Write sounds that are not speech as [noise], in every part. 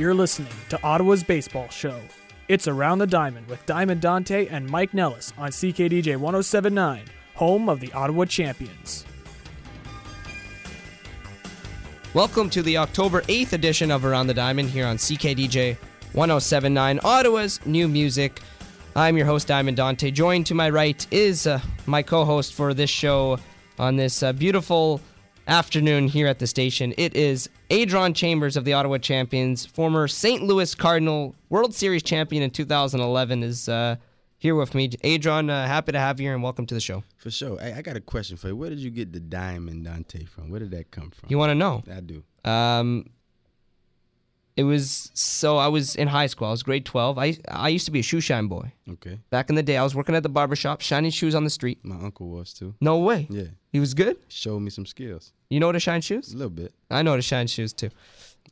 You're listening to Ottawa's Baseball Show. It's Around the Diamond with Diamond Dante and Mike Nellis on CKDJ 1079, home of the Ottawa Champions. Welcome to the October 8th edition of Around the Diamond here on CKDJ 1079, Ottawa's new music. I'm your host, Diamond Dante. Joined to my right is uh, my co host for this show on this uh, beautiful afternoon here at the station. It is Adron Chambers of the Ottawa Champions, former St. Louis Cardinal World Series champion in 2011, is uh, here with me. Adron, uh, happy to have you here and welcome to the show. For sure. Hey, I got a question for you. Where did you get the Diamond Dante from? Where did that come from? You want to know? I do. Um, it was so I was in high school. I was grade 12. I I used to be a shoe shine boy. Okay. Back in the day, I was working at the barber shop, shining shoes on the street. My uncle was too. No way. Yeah. He was good. Showed me some skills. You know how to shine shoes? A little bit. I know how to shine shoes too.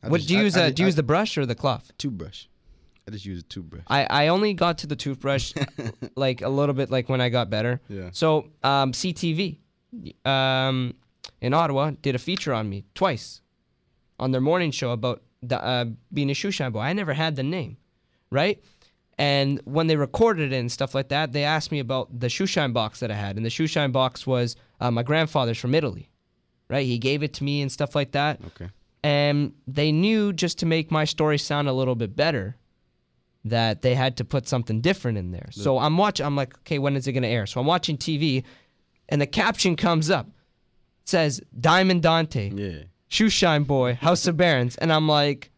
I what just- do you I- use? I uh, do you use the brush or the cloth? Toothbrush. I just use a toothbrush. I, I only got to the toothbrush [laughs] like a little bit like when I got better. Yeah. So um, CTV um, in Ottawa did a feature on me twice on their morning show about the, uh, being a shoe shine boy. I never had the name, right? And when they recorded it and stuff like that, they asked me about the shoe shine box that I had, and the shoe shine box was uh, my grandfather's from Italy, right? He gave it to me and stuff like that okay. and they knew just to make my story sound a little bit better that they had to put something different in there. So I'm watching I'm like, okay, when is it going to air? So I'm watching TV and the caption comes up. It says Diamond Dante, Yeah. Shoe Shine Boy, House of Barons and I'm like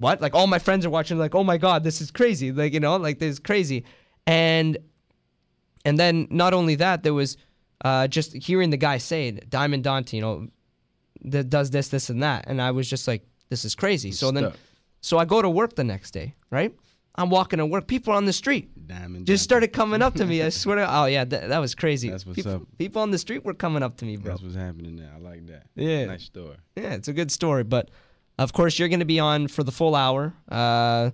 what? Like all my friends are watching like, "Oh my god, this is crazy." Like, you know, like this is crazy. And and then not only that, there was uh, just hearing the guy say it, Diamond Dante, you know, that does this, this, and that, and I was just like, this is crazy. So then, so I go to work the next day, right? I'm walking to work. People on the street Diamond. just Dante. started coming up to me. I swear to, oh yeah, that, that was crazy. That's what's people, up. people on the street were coming up to me, bro. That's what's happening now. I like that. Yeah. Nice story. Yeah, it's a good story. But of course, you're going to be on for the full hour, uh,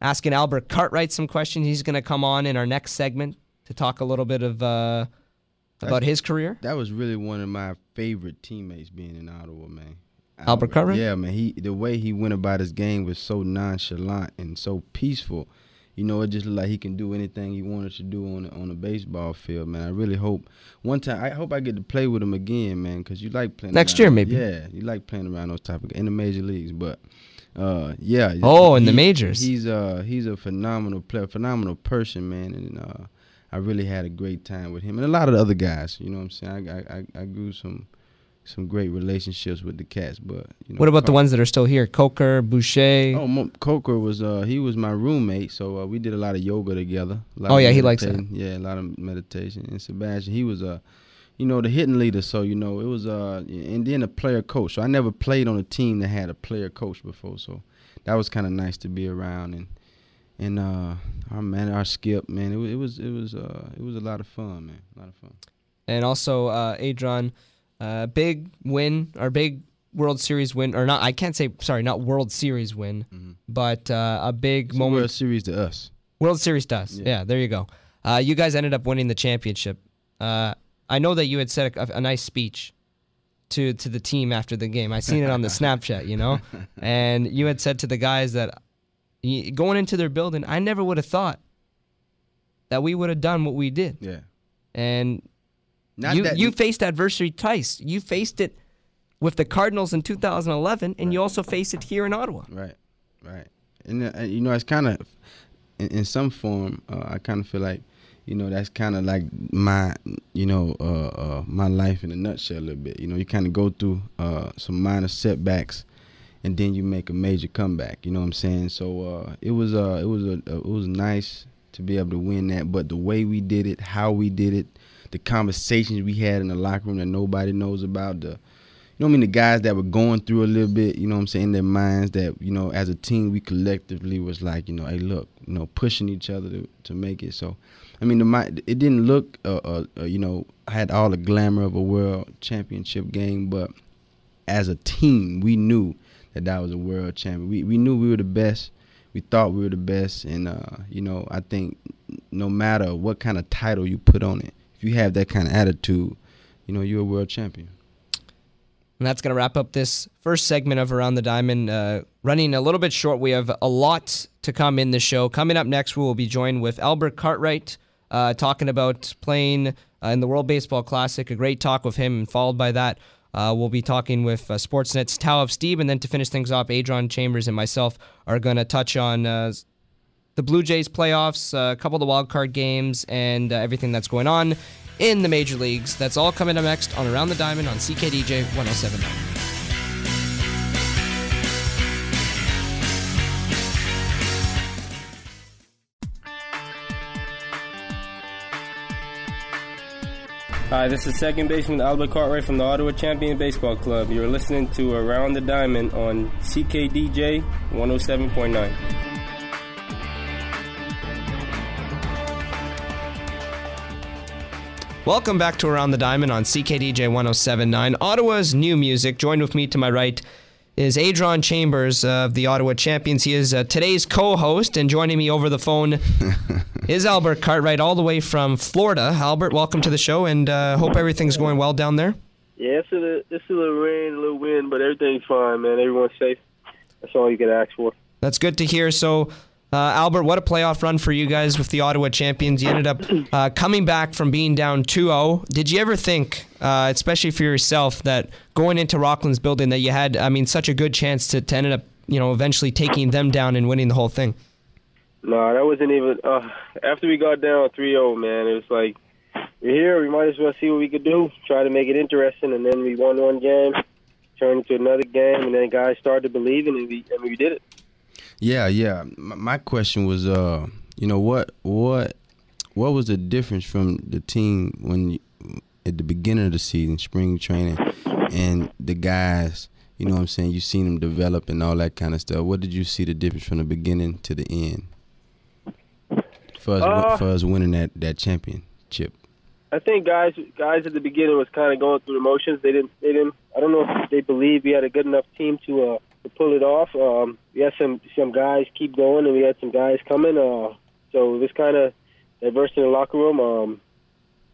asking Albert Cartwright some questions. He's going to come on in our next segment to talk a little bit of uh, about his career. That was really one of my favorite teammates being in Ottawa, man. Albert Cartwright? Yeah, man. He the way he went about his game was so nonchalant and so peaceful. You know, it just looked like he can do anything he wanted to do on the, on a baseball field, man. I really hope one time. I hope I get to play with him again, man, because you like playing Next around- year, maybe. Yeah, you like playing around those type of in the major leagues, but. Uh yeah. Oh, in the majors. He's uh he's a phenomenal player, phenomenal person, man, and uh I really had a great time with him and a lot of the other guys. You know what I'm saying? I, I- I grew some some great relationships with the cats, but you know. What about the ones that are still here? Coker, Boucher. Oh, Mo- Coker was uh he was my roommate, so uh, we did a lot of yoga together. a lot Oh, of yeah, he likes that. Yeah, a lot of meditation. And Sebastian, he was uh, you know, the hitting leader. So you know, it was uh, and then a player coach. So I never played on a team that had a player coach before. So that was kind of nice to be around and. And uh, our man, our skip, man, it, it was, it was, uh, it was a lot of fun, man, a lot of fun. and also uh, Adron, uh, big win or big World Series win or not? I can't say sorry, not World Series win, Mhm. but uh, a big It's a moment. World Series to us. World Series does. Yeah, Yeah. there you go. Uh, you guys ended up winning the championship. Uh, I know that you had said a, a nice speech to to the team after the game. I seen it on the [laughs] Snapchat, you know, and you had said to the guys that going into their building, I never would have thought that we would have done what we did. Yeah. And Not you that you faced adversity twice. You faced it with the Cardinals in 2011, and you also faced it here in Ottawa. Right, right. And uh, you know, it's kind of in, in some form. Uh, I kind of feel like, you know, that's kind of like my, you know, uh, uh, my life in a nutshell a little bit. You know, you kind of go through uh, some minor setbacks, and then you make a major comeback. You know what I'm saying? So uh, it was uh, it was a, it was nice to be able to win that. But the way we did it, how we did it, the conversations we had in the locker room that nobody knows about, the you know I mean, the guys that were going through a little bit, you know what I'm saying, in their minds that, you know, as a team we collectively was like, you know, hey look, you know, pushing each other to, to make it. So I mean the it didn't look uh, uh, uh, you know, had all the glamour of a world championship game, but as a team we knew that that was a world champion. We we knew we were the best. We thought we were the best and uh, you know, I think no matter what kind of title you put on it, you have that kind of attitude, you know, you're a world champion. And that's going to wrap up this first segment of Around the Diamond. Uh, running a little bit short. We have a lot to come in the show. Coming up next, we will be joined with Albert Cartwright uh, talking about playing uh, in the World Baseball Classic. A great talk with him. And followed by that, uh, we'll be talking with uh, Sportsnet's Tao of Stieb. And then to finish things off, Adron Chambers and myself are going to touch on uh, the Blue Jays playoffs, uh, a couple of the wild card games, and uh, everything that's going on in the major leagues. That's all coming up next on Around the Diamond on CKDJ 1079. Hi, this is second baseman Albert Cartwright from the Ottawa Champion Baseball Club. You're listening to Around the Diamond on CKDJ 107.9. Welcome back to Around the Diamond on CKDJ 1079, Ottawa's new music. Joined with me to my right is Adron Chambers of the Ottawa Champions. He is uh, today's co host, and joining me over the phone [laughs] is Albert Cartwright, all the way from Florida. Albert, welcome to the show, and uh, hope everything's going well down there. Yeah, it's a, it's a little rain, a little wind, but everything's fine, man. Everyone's safe. That's all you can ask for. That's good to hear. So, Albert, what a playoff run for you guys with the Ottawa champions. You ended up uh, coming back from being down 2 0. Did you ever think, uh, especially for yourself, that going into Rockland's building, that you had, I mean, such a good chance to, to end up, you know, eventually taking them down and winning the whole thing? No, that wasn't even. Uh, after we got down 3 0, man, it was like, we're here, we might as well see what we could do, try to make it interesting, and then we won one game, turned into another game, and then guys started believing, and we, and we did it. Yeah, yeah. My question was, uh, you know, what what what was the difference from the team when you, at the beginning of the season, spring training, and the guys? You know what I'm saying? You seen them develop and all that kind of stuff. What did you see the difference from the beginning to the end? For us, uh, for us winning that, that championship. I think guys guys at the beginning was kind of going through the motions. They didn't they didn't. I don't know if they believed we had a good enough team to uh, to pull it off. Um, we had some some guys keep going, and we had some guys coming. Uh, so it was kind of diverse in the locker room. Um,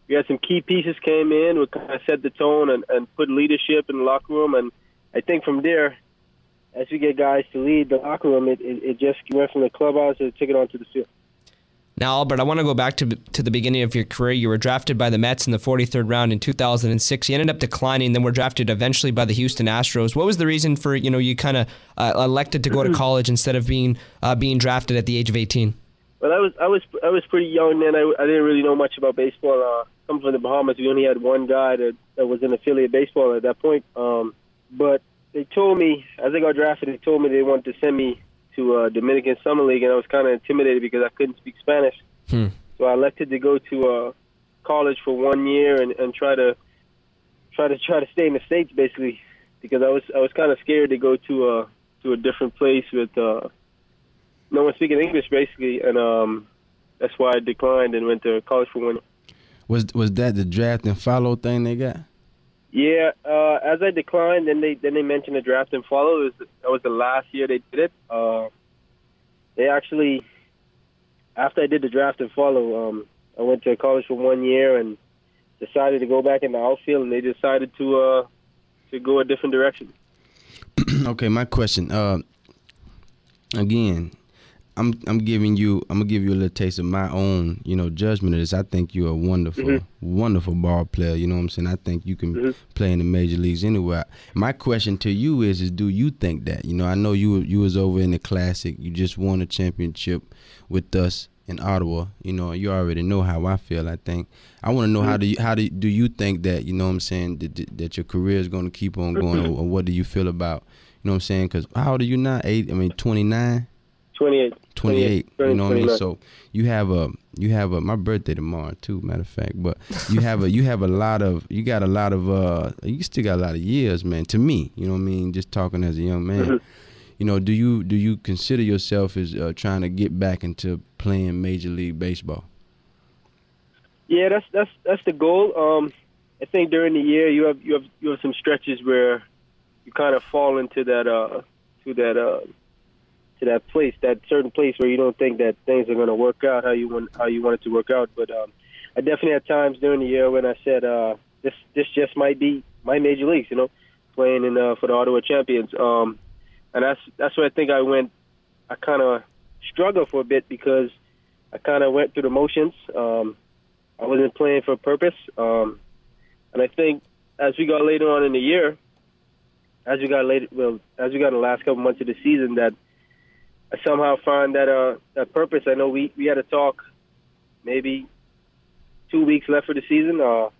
we had some key pieces came in, we kind of set the tone and, and put leadership in the locker room. And I think from there, as we get guys to lead the locker room, it, it, it just went from the clubhouse and took it onto the field. Now, Albert, I want to go back to to the beginning of your career. You were drafted by the Mets in the 43rd round in 2006. You ended up declining, then were drafted eventually by the Houston Astros. What was the reason for you know you kind of uh, elected to go to [clears throat] college instead of being uh, being drafted at the age of 18? Well, I was I was I was pretty young then. I, I didn't really know much about baseball. Uh, coming from the Bahamas, we only had one guy that, that was in affiliate baseball at that point. Um, but they told me as I got drafted, they told me they wanted to send me to uh, Dominican Summer League, and I was kind of intimidated because I couldn't speak Spanish. Hmm. So I elected to go to uh, college for one year and, and try to try to try to stay in the states, basically, because I was I was kind of scared to go to a to a different place with uh, no one speaking English, basically, and um, that's why I declined and went to college for one. year. Was was that the draft and follow thing they got? Yeah, uh, as I declined, then they then they mentioned the draft and follow. It was, that was the last year they did it. Uh, they actually, after I did the draft and follow, um, I went to college for one year and decided to go back in the outfield, and they decided to uh, to go a different direction. [clears throat] okay, my question. Uh, again, I'm I'm giving you I'm gonna give you a little taste of my own you know judgment of this. I think you're a wonderful mm-hmm. wonderful ball player. You know what I'm saying? I think you can mm-hmm. play in the major leagues anywhere. My question to you is is do you think that? You know, I know you you was over in the classic. You just won a championship with us in Ottawa. You know, you already know how I feel. I think I want to know mm-hmm. how do you how do do you think that you know what I'm saying that that your career is going to keep on going, or, or what do you feel about you know what I'm saying? Because how old are you now? Eight. I mean, 29. 28. 28. you know what I mean? So you have a you have a my birthday tomorrow too, matter of fact. But you [laughs] have a you have a lot of you got a lot of uh you still got a lot of years, man. To me, you know what I mean? Just talking as a young man. Mm-hmm. You know, do you do you consider yourself as uh, trying to get back into playing major league baseball? Yeah, that's that's that's the goal. Um, I think during the year you have you have you have some stretches where you kind of fall into that uh to that uh to that place, that certain place where you don't think that things are going to work out how you want how you want it to work out. But um, I definitely had times during the year when I said uh, this this just might be my major leagues. You know, playing in uh, for the Ottawa Champions. Um, and that's that's where I think I went. I kind of struggled for a bit because I kind of went through the motions. Um, I wasn't playing for a purpose. Um, and I think as we got later on in the year, as we got later, well, as we got in the last couple months of the season, that I somehow find that uh, that purpose. I know we we had a talk, maybe two weeks left for the season. Uh,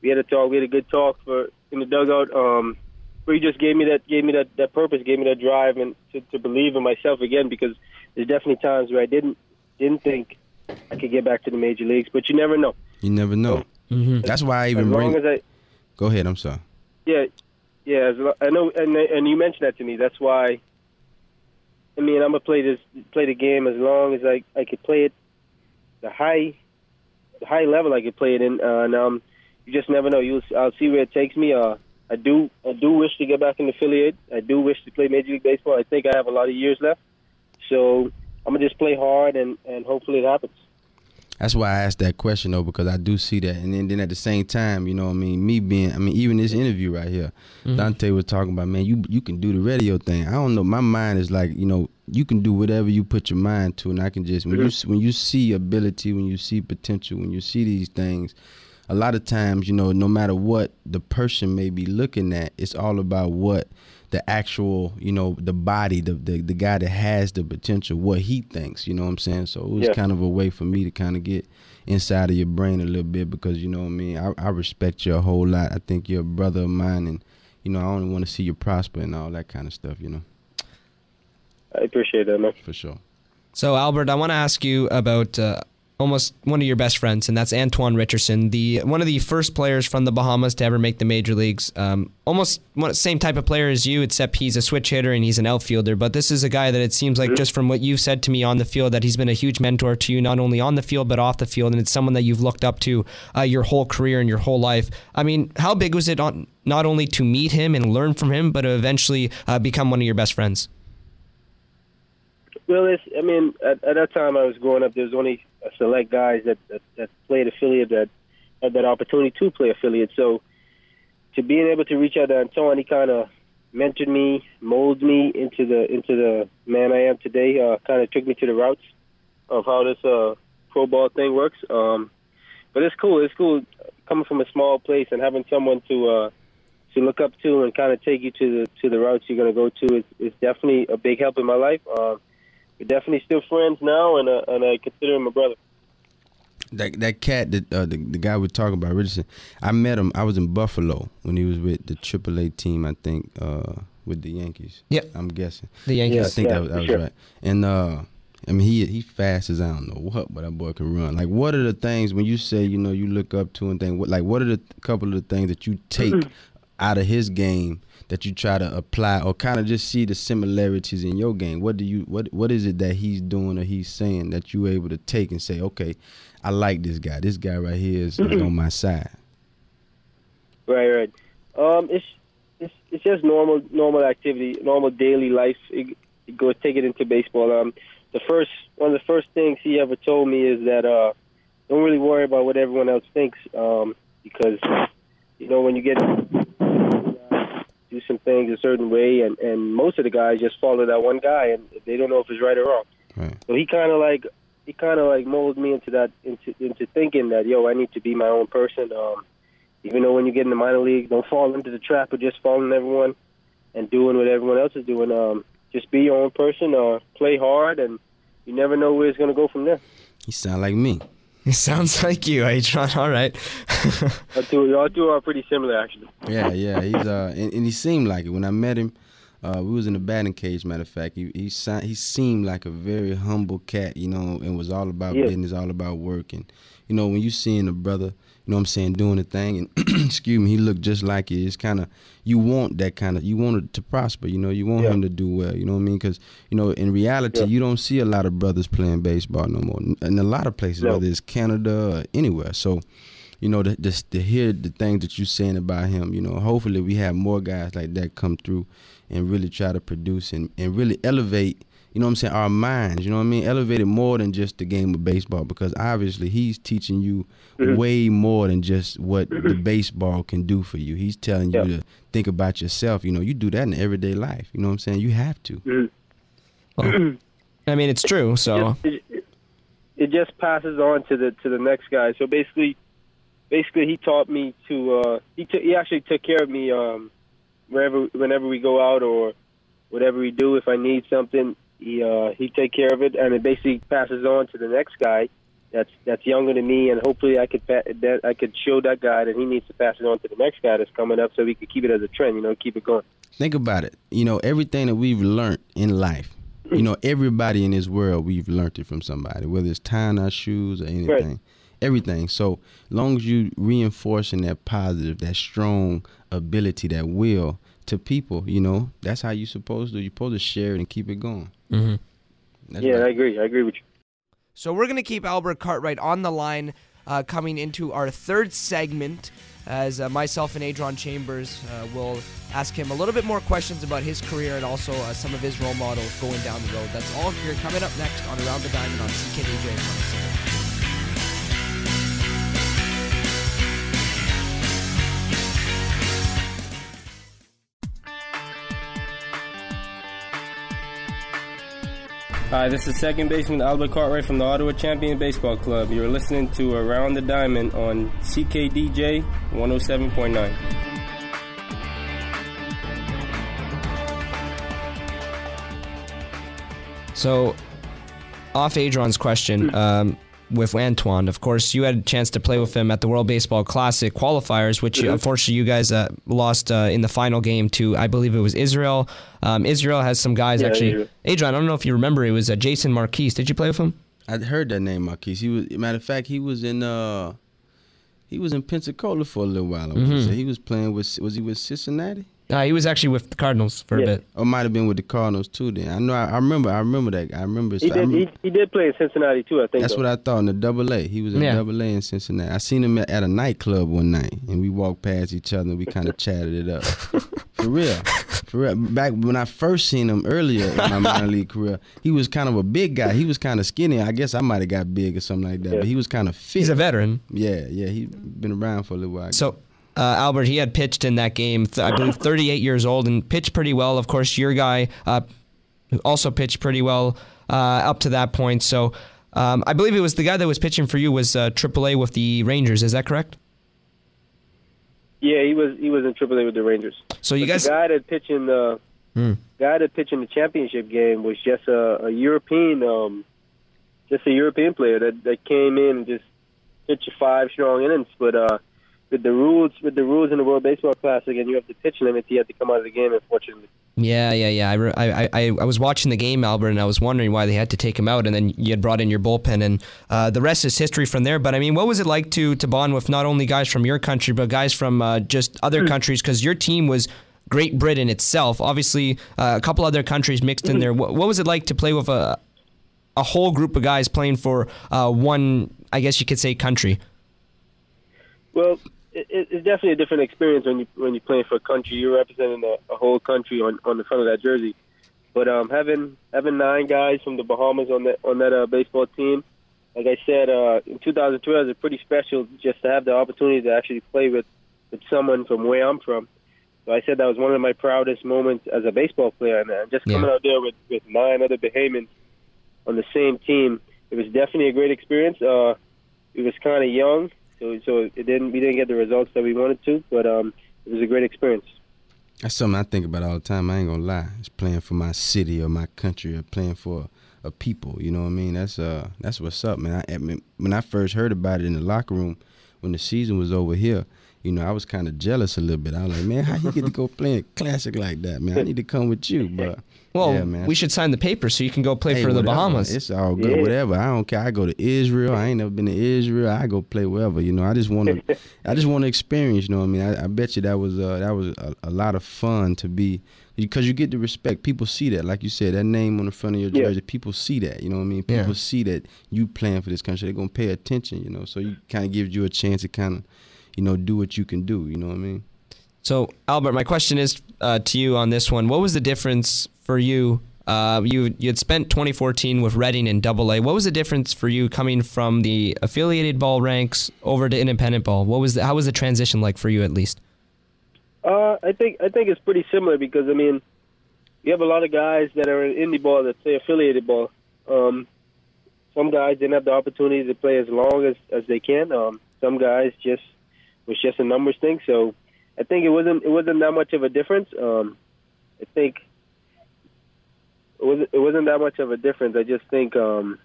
we had a talk. We had a good talk for in the dugout. Um, where he just gave me that gave me that, that purpose, gave me that drive, and to, to believe in myself again. Because there's definitely times where I didn't didn't think I could get back to the major leagues, but you never know. You never know. Mm-hmm. That's why I even As even long as I Go ahead. I'm sorry. Yeah, yeah. As lo- I know, and and you mentioned that to me. That's why. I mean, I'm gonna play this, play the game as long as I I could play it, the high, the high level I could play it in. Uh, and um, you just never know. You, I'll see where it takes me. Uh, I do, I do wish to get back in the affiliate. I do wish to play Major League Baseball. I think I have a lot of years left, so I'm gonna just play hard and and hopefully it happens. That's why I asked that question though, because I do see that, and then, then at the same time, you know, what I mean, me being, I mean, even this interview right here, mm-hmm. Dante was talking about, man, you you can do the radio thing. I don't know, my mind is like, you know, you can do whatever you put your mind to, and I can just when you when you see ability, when you see potential, when you see these things, a lot of times, you know, no matter what the person may be looking at, it's all about what the actual, you know, the body, the the, the guy that has the potential, what he thinks, you know what I'm saying? So it was Yeah. kind of a way for me to kind of get inside of your brain a little bit because you know what I mean. I, I respect you a whole lot. I think you're a brother of mine, and you know I only want to see you prosper and all that kind of stuff. You know, I appreciate that, man. for sure. So, Albert, I want to ask you about uh, almost one of your best friends, and that's Antoine Richardson, the one of the first players from the Bahamas to ever make the major leagues. Um, almost one, same type of player as you, except he's a switch hitter and he's an outfielder. But this is a guy that it seems like, just from what you've said to me on the field, that he's been a huge mentor to you, not only on the field but off the field, and it's someone that you've looked up to uh, your whole career and your whole life. I mean, how big was it on not only to meet him and learn from him, but eventually uh, become one of your best friends? Well, I mean, at, at that time I was growing up, there was only select guys that, that, that played affiliate that had that opportunity to play affiliate. So to being able to reach out to Antoine, he kind of mentored me, molded me into the into the man I am today. Uh, kind of took me to the routes of how this uh, pro ball thing works. Um, but it's cool. It's cool coming from a small place and having someone to uh, to look up to and kind of take you to the to the routes you're going to go to. Is, is definitely a big help in my life. Um, we're definitely still friends now, and uh, and I consider him a brother. That that cat, that uh, the the guy we're talking about, Richardson. I met him. I was in Buffalo when he was with the AAA team. I think uh, with the Yankees. Yep. I'm guessing. The Yankees. I think yeah, that was, that was sure. right. And uh, I mean, he he fast as I don't know what, but that boy can run. Like, what are the things when you say you know you look up to and think what like what are the couple of the things that you take [clears throat] out of his game that you try to apply or kind of just see the similarities in your game? What do you what what is it that he's doing or he's saying that you able to take and say, okay, I like this guy. This guy right here is, is on [clears throat] my side. Right, right. Um, it's it's it's just normal normal activity, normal daily life. It, it goes take it into baseball. Um, the first one of the first things he ever told me is that uh, don't really worry about what everyone else thinks, um, because you know when you get do some things a certain way, and and most of the guys just follow that one guy, and they don't know if it's right or wrong. Right. So he kind of like he kind of like molded me into that into into thinking that yo, I need to be my own person. Um, even though when you get in the minor league, don't fall into the trap of just following everyone and doing what everyone else is doing. Um, just be your own person. Uh, play hard, and you never know where it's going to go from there. You sound like me. It sounds [laughs] like you, Adron. All right. [laughs] I do. two, y'all two are pretty similar, actually. Yeah, yeah. He's uh, and, and he seemed like it when I met him. Uh, we was in the batting cage. Matter of fact, he he si- he seemed like a very humble cat, you know, and was all about Yeah. business, all about working. you know when you seeing a brother, you know what I'm saying, doing the thing, and [clears throat] excuse me, he looked just like you. It's kind of you want that kind of you want it to prosper, you know, you want Yeah. him to do well, you know what I mean? Because you know in reality, Yeah. you don't see a lot of brothers playing baseball no more, in a lot of places, No. whether it's Canada or anywhere. So you know, to, just to hear the things that you're saying about him, you know, hopefully we have more guys like that come through and really try to produce and, and really elevate you know what I'm saying, our minds, you know what I mean, elevated more than just the game of baseball because obviously he's teaching you Mhm. way more than just what the baseball can do for you. He's telling you Yeah. to think about yourself. You know, you do that in everyday life. You know what I'm saying? You have to. Mhm. Well, I mean, it's true. So It, it, it just passes on to the to the next guy. So basically, basically he taught me to. Uh, he took he actually took care of me um, wherever whenever we go out or whatever we do. If I need something, he uh, he take care of it, and it basically passes on to the next guy. That's that's younger than me, and hopefully I could pa- that I could show that guy that he needs to pass it on to the next guy that's coming up, so we could keep it as a trend. You know, keep it going. Think about it. You know, everything that we've learned in life, you know, everybody in this world, we've learned it from somebody, whether it's tying our shoes or anything. Everything. So long as you reinforcing that positive, that strong ability, that will to people, you know, that's how you supposed to. You're supposed to share it and keep it going. Mm-hmm. Yeah, right. I agree. I agree with you. So we're going to keep Albert Cartwright on the line uh, coming into our third segment as uh, myself and Adron Chambers uh, will ask him a little bit more questions about his career and also uh, some of his role models going down the road. That's all here coming up next on Around the Diamond on CKDJ 107. Hi, this is second baseman Albert Cartwright from the Ottawa Champion Baseball Club. You're listening to Around the Diamond on CKDJ 107.9. So, off Adron's question um, with Antoine, of course, you had a chance to play with him at the World Baseball Classic qualifiers, which you, unfortunately you guys uh, lost uh, in the final game to, I believe it was Israel. Um, Israel has some guys Yeah, actually. Israel. Adron, I don't know if you remember, it was uh, Jason Marquis. Did you play with him? I heard that name, Marquis. He was matter of fact, he was in uh he was in Pensacola for a little while. I was Mhm. say. He was playing with was he with Cincinnati? Uh, he was actually with the Cardinals for a bit. Or might have been with the Cardinals too. Then I know. I, I remember. I remember that. I remember. He I did. remember- He, he did play in Cincinnati too. I think. that's though. what I thought in the Double A. He was in Yeah. Double A in Cincinnati. I seen him at, at a nightclub one night, and we walked past each other. and We kind of chatted it up. [laughs] For real, for real. Back when I first seen him earlier in my minor league career, he was kind of a big guy. He was kind of skinny. I guess I might have got big or something like that. Yeah. But he was kind of fit. He's a veteran. yeah, yeah. He's been around for a little while. So, uh, Albert, he had pitched in that game, th- I believe 38 years old, and pitched pretty well. Of course, your guy uh, also pitched pretty well uh, up to that point. So, um, I believe it was the guy that was pitching for you was uh, AAA with the Rangers. Is that correct? Yeah, he was. He was in AAA with the Rangers. So you But guys, the guy that pitched in the Hmm. guy that pitched in the championship game was just a, a European, um, just a European player that that came in and just pitched five strong innings. But uh, with the rules, with the rules in the World Baseball Classic, and you have the pitch limit, he had to come out of the game. Unfortunately, yeah, yeah, yeah. I, re- I, I, I was watching the game, Albert, and I was wondering why they had to take him out, and then you had brought in your bullpen, and uh, the rest is history from there. But I mean, what was it like to to bond with not only guys from your country, but guys from uh, just other countries? Because your team was Great Britain itself. Obviously, uh, a couple other countries mixed in there. What, what was it like to play with a a whole group of guys playing for uh, one? I guess you could say country. well, it, it- it's definitely a different experience when you when you're playing for a country. You're representing a, a whole country on on the front of that jersey. But um, having having nine guys from the Bahamas on that on that uh, baseball team, like I said, uh, in 2002, it was pretty special just to have the opportunity to actually play with with someone from where I'm from. So I said that was one of my proudest moments as a baseball player, and uh, just Yeah. coming out there with with nine other Bahamians on the same team, it was definitely a great experience. Uh, it was kind of young, so so it didn't we didn't get the results that we wanted to, but um, it was a great experience. That's something I think about all the time. I ain't gonna lie. It's playing for my city or my country or playing for a people. You know what I mean? That's uh that's what's up, man. I, I mean, when I first heard about it in the locker room when the season was over here, you know, I was kind of jealous a little bit. I was like, man, how you get to go play a classic like that, man? I need to come with you, [laughs] but Well, yeah, man. we should sign the paper so you can go play Hey, for the. Bahamas. It's all good, Yeah. whatever. I don't care. I go to Israel. I ain't never been to Israel. I go play wherever. You know, I just want to. [laughs] I just want to experience. You know what I mean? I, I bet you that was uh, that was a, a lot of fun to be because you get the respect. People see that, like you said, that name on the front of your Yeah. jersey. People see that. You know what I mean? Yeah. People see that you playing for this country. They're gonna pay attention. You know, so you kind of gives you a chance to kind of, you know, do what you can do. You know what I mean? So, Albert, my question is uh, to you on this one: What was the difference for you Uh, you you had spent 2014 with Reading in Double A. What was the difference for you coming from the affiliated ball ranks over to independent ball? What was the, how was the transition like for you at least? Uh, I think I think it's pretty similar because I mean, you have a lot of guys that are in indie ball that play affiliated ball. Um, some guys didn't have the opportunity to play as long as as they can. Um, some guys just was just a numbers thing. So I think it wasn't it wasn't that much of a difference. Um, I think it wasn't it wasn't that much of a difference. I just think um,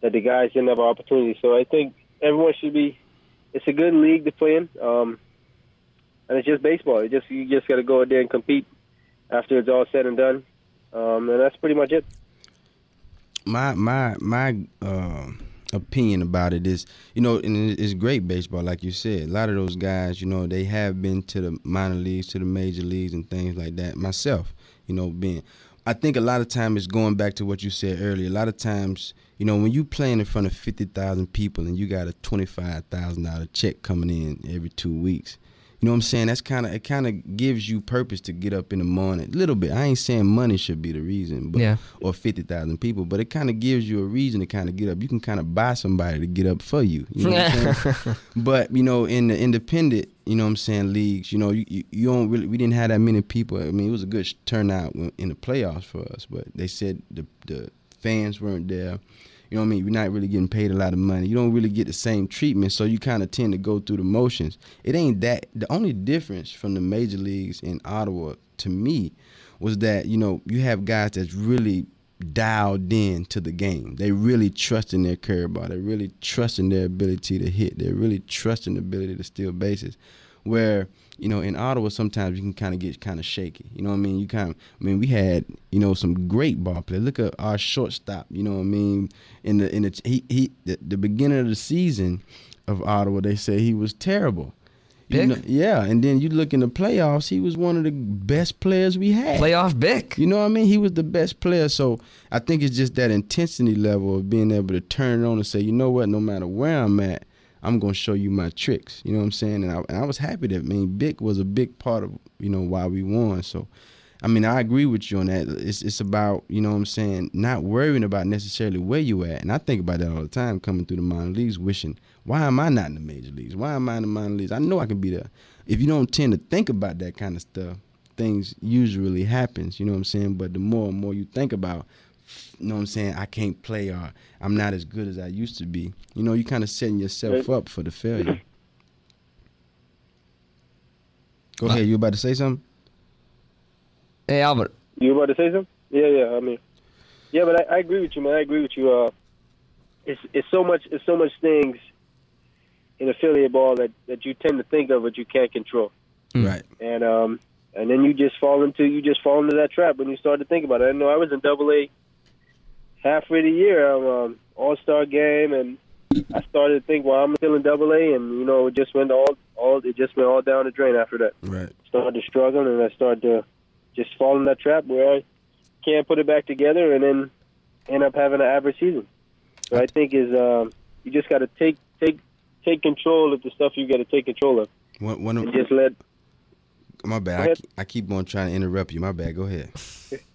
that the guys didn't have an opportunity. So I think everyone should be. It's a good league to play in, um, and it's just baseball. It just you just got to go out there and compete after it's all said and done, um, and that's pretty much it. My my my uh, opinion about it is, you know, and it's great baseball, like you said. A lot of those guys, you know, they have been to the minor leagues, to the major leagues, and things like that. Myself, you know, being I think a lot of time is going back to what you said earlier. A lot of times, you know, when you playing in front of fifty thousand people and you got a twenty five thousand dollar check coming in every two weeks, you know what I'm saying? That's kind of it. Kind of gives you purpose to get up in the morning. A little bit. I ain't saying money should be the reason, but Yeah. or fifty thousand people, but it kind of gives you a reason to kind of get up. You can kind of buy somebody to get up for you. You know what I'm saying? [laughs] But you know, in the independent, you know what I'm saying, leagues, you know, you, you, you don't really, we didn't have that many people. I mean, it was a good turnout in the playoffs for us, but they said the the fans weren't there. You know what I mean? You're not really getting paid a lot of money. You don't really get the same treatment, so you kind of tend to go through the motions. It ain't that. The only difference from the major leagues in Ottawa to me was that you know you have guys that's really dialed in to the game. They really trust in their curveball. They really trust in their ability to hit. They really trust in the ability to steal bases. Where you know in Ottawa sometimes you can kind of get kind of shaky. You know what I mean? You kind of I mean we had you know some great ball play. Look at our shortstop. You know what I mean? In the in the he he the, the beginning of the season of Ottawa they say he was terrible. You know- yeah, and then you look in the playoffs, he was one of the best players we had. Playoff Bick. You know what I mean? He was the best player. So I think it's just that intensity level of being able to turn it on and say, you know what, no matter where I'm at, I'm gonna show you my tricks. You know what I'm saying? And I, and I was happy that I mean Bick was a big part of you know why we won. So I mean I agree with you on that. It's it's about you know what I'm saying not worrying about necessarily where you at. And I think about that all the time coming through the minor leagues, wishing why am I not in the major leagues? Why am I in the minor leagues? I know I can be there. If you don't tend to think about that kind of stuff, things usually happens. You know what I'm saying? But the more and more you think about, you know what I'm saying, I can't play or I'm not as good as I used to be. You know, you kind of setting yourself up for the failure. [clears throat] Go ahead. You about to say something? Hey Albert. You about to say something? Yeah, yeah. I mean, yeah, but I, I agree with you, man. I agree with you. Uh, it's it's so much it's so much things in affiliate ball that that you tend to think of but you can't control, Mm. Right. and um, and then you just fall into you just fall into that trap when you start to think about it. I know I was in Double A halfway the year, um, All Star game, and I started to think, well, I'm still in Double A, and you know, it just went all all it just went all down the drain after that Right. started to struggle and I started to just fall in that trap where I can't put it back together and then end up having an average season. So I think is um, you just got to take take take control of the stuff you got to take control of One, one of, and just let my bad. I, I keep on trying to interrupt you. My bad. Go ahead. [laughs]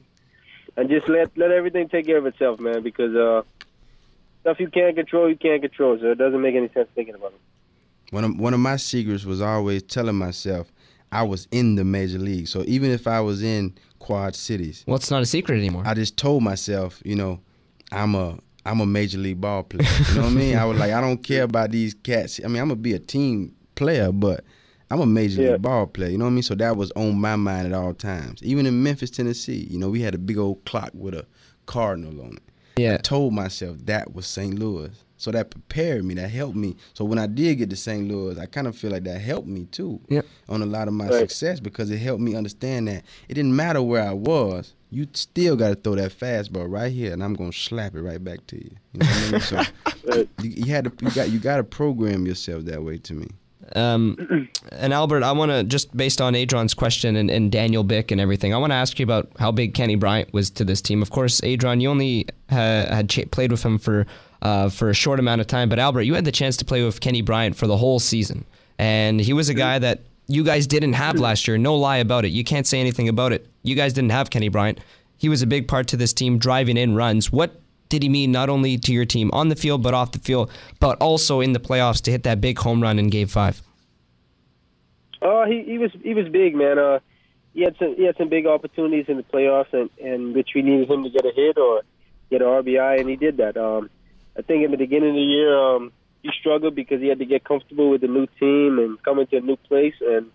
and just let let everything take care of itself, man. Because uh, stuff you can't control, you can't control. So it doesn't make any sense thinking about it. One of one of my secrets was always telling myself I was in the major league. So even if I was in Quad Cities, Well, it's not a secret anymore. I just told myself, you know, I'm a I'm a major league ball player. You know what I mean? I was like, I don't care about these cats. I mean, I'm gonna be a team player, but I'm a major Yeah. league ball player. You know what I mean? So that was on my mind at all times. Even in Memphis, Tennessee, you know, we had a big old clock with a cardinal on it. yeah. I told myself that was St. Louis. So that prepared me, that helped me. So when I did get to St. Louis, I kind of feel like that helped me too Yep. on a lot of my Right. success because it helped me understand that it didn't matter where I was. You still got to throw that fastball right here, and I'm gonna slap it right back to you. You know what I mean? So [laughs] you, you had to, you got, you got to program yourself that way to me. Um, [clears throat] and Albert, I want to just based on Adron's question and, and Daniel Bick and everything, I want to ask you about how big Kenny Bryant was to this team. Of course, Adron, you only ha- had ch- played with him for uh, for a short amount of time, but Albert, you had the chance to play with Kenny Bryant for the whole season, and he was a guy that you guys didn't have last year. No lie about it. You can't say anything about it. You guys didn't have Kenny Bryant. he was a big part to this team driving in runs. What did he mean not only to your team on the field but off the field, but also in the playoffs to hit that big home run in Game Five? Uh, he he was he was big, man. Uh, he had some he had some big opportunities in the playoffs, and and which we needed him to get a hit or get an RBI, and he did that. Um, I think in the beginning of the year, um, he struggled because he had to get comfortable with the new team and come into a new place, and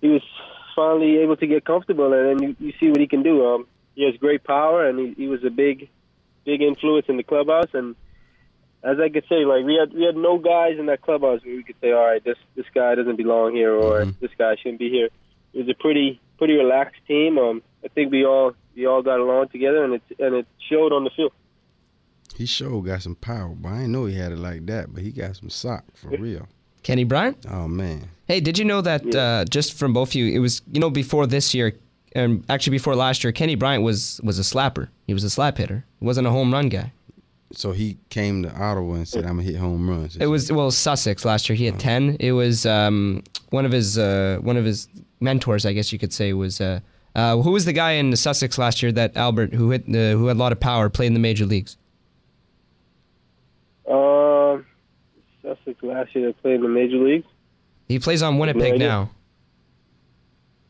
he was finally able to get comfortable, and then you, you see what he can do. Um, he has great power, and he, he was a big, big influence in the clubhouse. And as I could say, like we had we had no guys in that clubhouse where we could say, all right, this this guy doesn't belong here, or Mhm. this guy shouldn't be here. It was a pretty pretty relaxed team. Um, I think we all we all got along together, and it and it showed on the field. He sure got some power, but I didn't know he had it like that. But he got some sock for real. Kenny Bryant. Oh man, Hey, did you know that Yeah. uh, just from both of you, it was you know before this year, and actually before last year, Kenny Bryant was was a slapper. He was a slap hitter. He wasn't a home run guy. so he came to Ottawa and said, "I'm gonna hit home runs." It was well Sussex last year. He had ten. It was um, one of his uh, one of his mentors, I guess you could say, was uh, uh, who was the guy in Sussex last year that Albert who hit uh, who had a lot of power, played in the major leagues. Um, Sussex last year they played in the major leagues. He plays on Winnipeg idea. now.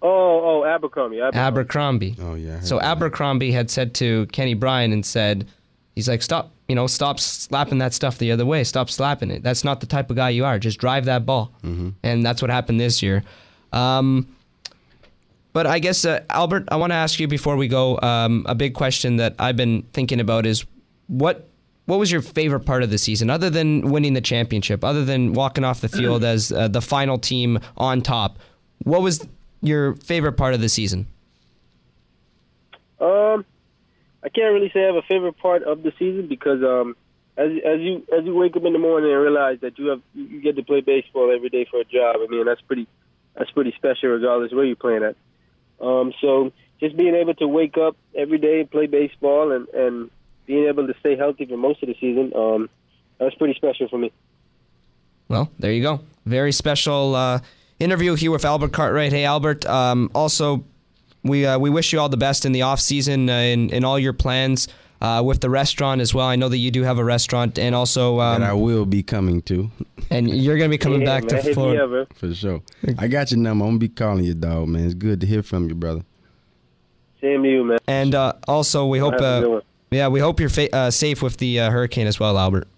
Oh, oh, Abercrombie. Abercrombie. Abercrombie. Oh yeah. So that. Abercrombie had said to Kenny Bryan and said, he's like, stop, you know, stop slapping that stuff the other way. Stop slapping it. That's not the type of guy you are. Just drive that ball. Mm-hmm. And that's what happened this year. Um, but I guess, uh, Albert, I want to ask you before we go um, a big question that I've been thinking about is what what was your favorite part of the season, other than winning the championship, other than walking off the field as uh, the final team on top? What was your favorite part of the season? Um, I can't really say I have a favorite part of the season because um, as as you as you wake up in the morning and realize that you have you get to play baseball every day for a job. I mean that's pretty that's pretty special regardless where you're playing at. Um, so just being able to wake up every day and play baseball and and being able to stay healthy for most of the season, um, that was pretty special for me. Well, there you go. Very special uh, interview here with Albert Cartwright. Hey, Albert. Um, also, we uh, we wish you all the best in the off season uh, in in all your plans uh, with the restaurant as well. I know that you do have a restaurant, and also um, that I will be coming to and you're going to be coming yeah, back man, to Florida. up, bro. for sure. I got your number. I'm gonna be calling you, dog, man. It's good to hear from you, brother. Same to you, man. And uh, also, we hope Have a good uh, yeah, we hope you're fa- uh, safe with the uh, hurricane as well, Albert.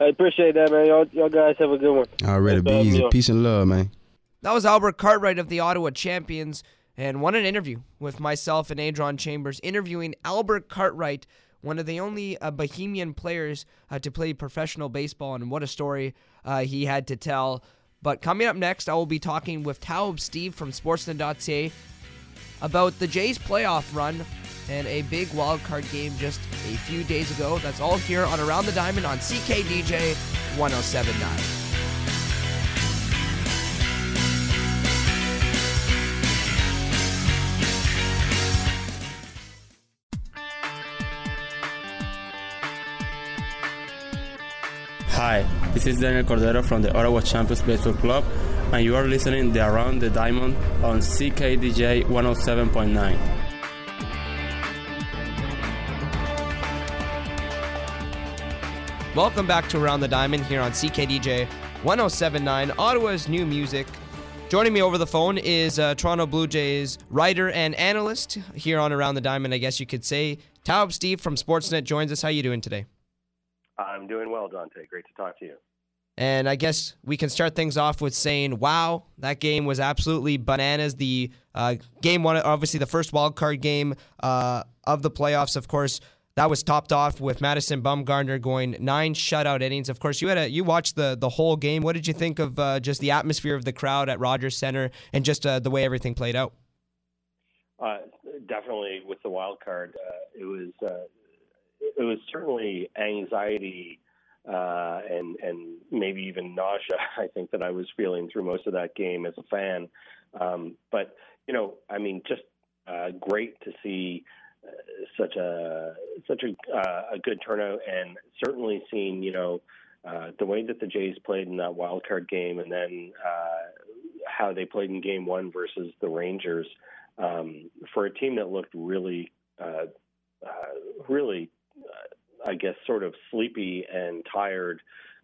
I appreciate that, man. Y'all, y'all guys have a good one. All right, Thanks be for having me easy. Peace and love, man. That was Albert Cartwright of the Ottawa Champions, and won an interview with myself and Adron Chambers interviewing Albert Cartwright, one of the only uh, Bahamian players uh, to play professional baseball, and what a story uh, he had to tell. But coming up next, I will be talking with Tao of Stieb from Sportsnet.ca about the Jays playoff run and a big wild card game just a few days ago. That's all here on Around the Diamond on CKDJ 1079. Hi, this is Daniel Cordero from the Ottawa Champions Baseball Club, and you are listening to Around the Diamond on CKDJ 107.9. Welcome back to Around the Diamond here on CKDJ 1079, Ottawa's new music. Joining me over the phone is uh, Toronto Blue Jays writer and analyst here on Around the Diamond, I guess you could say. Tao of Stieb from Sportsnet joins us. How you doing today? I'm doing well, Dante. Great to talk to you. And I guess we can start things off with saying, wow, that game was absolutely bananas. The uh, game one, obviously the first wild card game uh, of the playoffs, of course, that was topped off with Madison Bumgarner going nine shutout innings. Of course, you had a you watched the the whole game. What did you think of uh, just the atmosphere of the crowd at Rogers Center and just uh, the way everything played out? Uh, definitely with the wild card, uh, it was it was certainly anxiety uh, and and maybe even nausea. [laughs] I think that I was feeling through most of that game as a fan. Um, but you know, I mean, just uh, great to see uh, such a such a uh, a good turnout, and certainly seeing you know uh, the way that the Jays played in that wild card game, and then uh, how they played in Game One versus the Rangers. um, for a team that looked really, uh, uh, really, guess, sort of sleepy and tired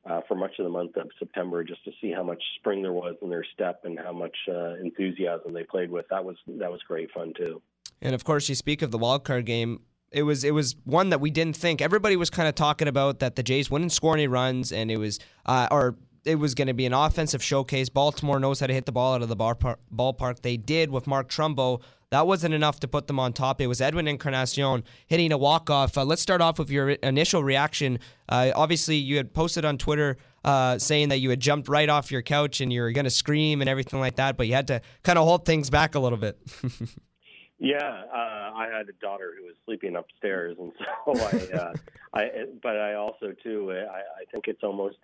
uh, for much of the month of September, just to see how much spring there was in their step and how much uh, enthusiasm they played with. That was that was great fun too. And of course, you speak of the wild card game. It was it was one that we didn't think. Everybody was kind of talking about that the Jays wouldn't score any runs, and it was uh, or it was going to be an offensive showcase. Baltimore knows how to hit the ball out of the bar ballpark. They did with Mark Trumbo. That wasn't enough to put them on top. It was Edwin Encarnacion hitting a walk off. Uh, let's start off with your initial reaction. Uh, obviously, you had posted on Twitter uh, saying that you had jumped right off your couch and you were going to scream and everything like that, but you had to kind of hold things back a little bit. [laughs] yeah, uh, I had a daughter who was sleeping upstairs, and [laughs] so I, uh, I. But I also too, I, I think it's almost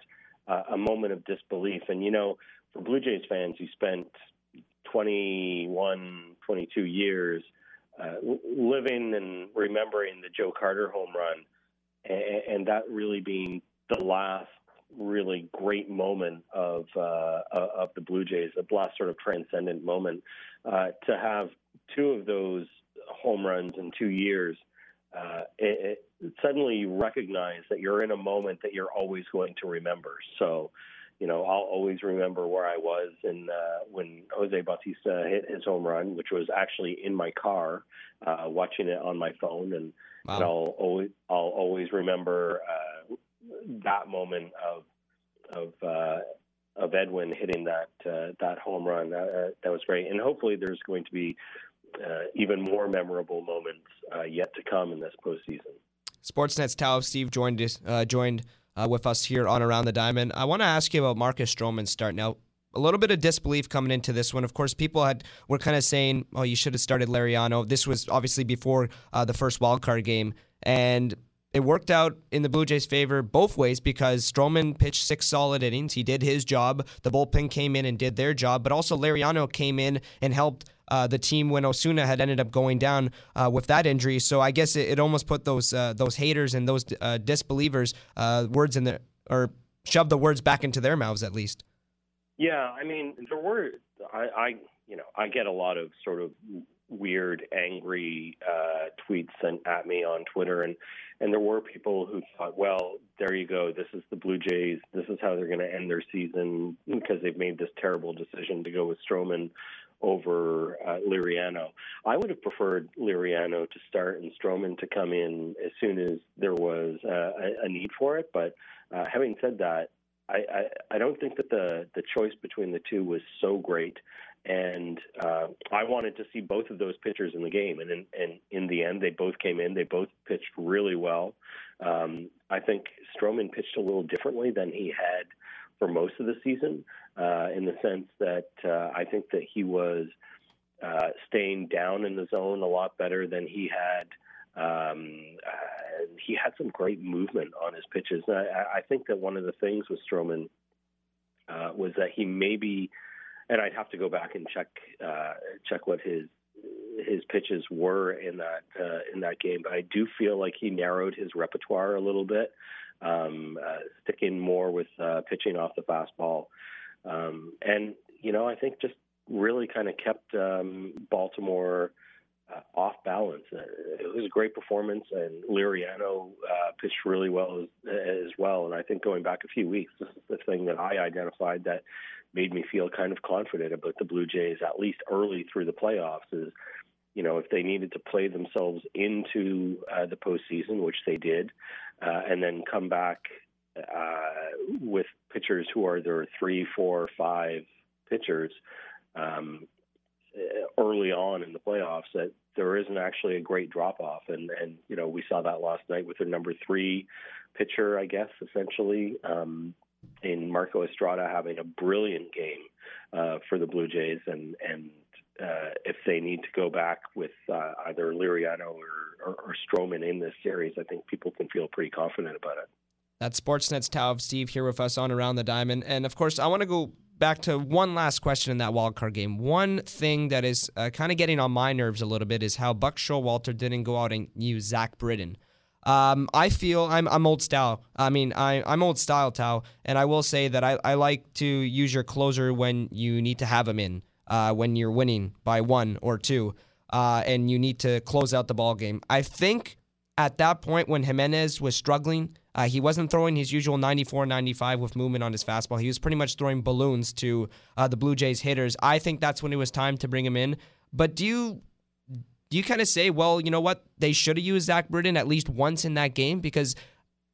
uh, a moment of disbelief. And, you know, for Blue Jays fans who spent 21, 22 years uh, living and remembering the Joe Carter home run, and, and that really being the last really great moment of uh, of the Blue Jays, the last sort of transcendent moment, uh, to have two of those home runs in two years uh, it, it, suddenly you recognize that you're in a moment that you're always going to remember. So, you know, I'll always remember where I was in uh, when Jose Bautista hit his home run, which was actually in my car, uh, watching it on my phone, and, wow. and I'll always I'll always remember uh, that moment of of uh, of Edwin hitting that uh, that home run. That, uh, that was great, and hopefully there's going to be uh, even more memorable moments uh, yet to come in this postseason. Sportsnet's Tao Stieb joined us, uh, joined uh, with us here on Around the Diamond. I want to ask you about Marcus Stroman's start now. A little bit of disbelief coming into this one. Of course, people had were kind of saying, "Oh, you should have started Liriano." This was obviously before uh, the first wild card game, and it worked out in the Blue Jays' favor both ways because Stroman pitched six solid innings. He did his job. The bullpen came in and did their job, but also Liriano came in and helped uh, the team when Osuna had ended up going down uh, with that injury. So I guess it, it almost put those uh, those haters and those uh, disbelievers uh, words in the or shoved the words back into their mouths at least. Yeah, I mean there were I, I you know I get a lot of sort of weird, angry uh, tweets sent at me on Twitter, and and there were people who thought, well, there you go, this is the Blue Jays, this is how they're going to end their season because they've made this terrible decision to go with Stroman over uh, Liriano. I would have preferred Liriano to start and Stroman to come in as soon as there was uh, a, a need for it. But uh, having said that, I, I, I don't think that the the choice between the two was so great and uh, I wanted to see both of those pitchers in the game. And in, and in the end, they both came in. They both pitched really well. Um, I think Stroman pitched a little differently than he had for most of the season, uh, in the sense that uh, I think that he was uh, staying down in the zone a lot better than he had. Um, uh, he had some great movement on his pitches. I, I think that one of the things with Stroman uh, was that he maybe – and I'd have to go back and check uh, check what his his pitches were in that uh, in that game. But I do feel like he narrowed his repertoire a little bit, um, uh, sticking more with uh, pitching off the fastball, um, and you know I think just really kind of kept um, Baltimore. Uh, off balance. Uh, it was a great performance, and Liriano uh, pitched really well as, as well. And I think going back a few weeks, this is the thing that I identified that made me feel kind of confident about the Blue Jays, at least early through the playoffs. Is you know if they needed to play themselves into uh, the postseason, which they did, uh, and then come back uh, with pitchers who are their three, four, five pitchers um, early on in the playoffs, that there isn't actually a great drop off, and and you know we saw that last night with their number three pitcher, I guess essentially. Um, in Marco Estrada having a brilliant game uh, for the Blue Jays, and and uh, if they need to go back with uh, either Liriano or, or, or Stroman in this series, I think people can feel pretty confident about it. That's Sportsnet's Tao Stieb here with us on Around the Diamond, and of course, I want to go back to one last question in that wild card game. One thing that is uh, kind of getting on my nerves a little bit is how Buck Showalter didn't go out and use Zach Britton. Um, I feel I'm I'm old style. I mean, I I'm old style Tao, and I will say that I, I like to use your closer when you need to have him in, uh, when you're winning by one or two. uh, and you need to close out the ball game. I think at that point when Jimenez was struggling, uh, he wasn't throwing his usual 94 95 with movement on his fastball. He was pretty much throwing balloons to uh, the Blue Jays hitters. I think that's when it was time to bring him in. But do you do you kind of say, well, you know what? They should have used Zach Britton at least once in that game because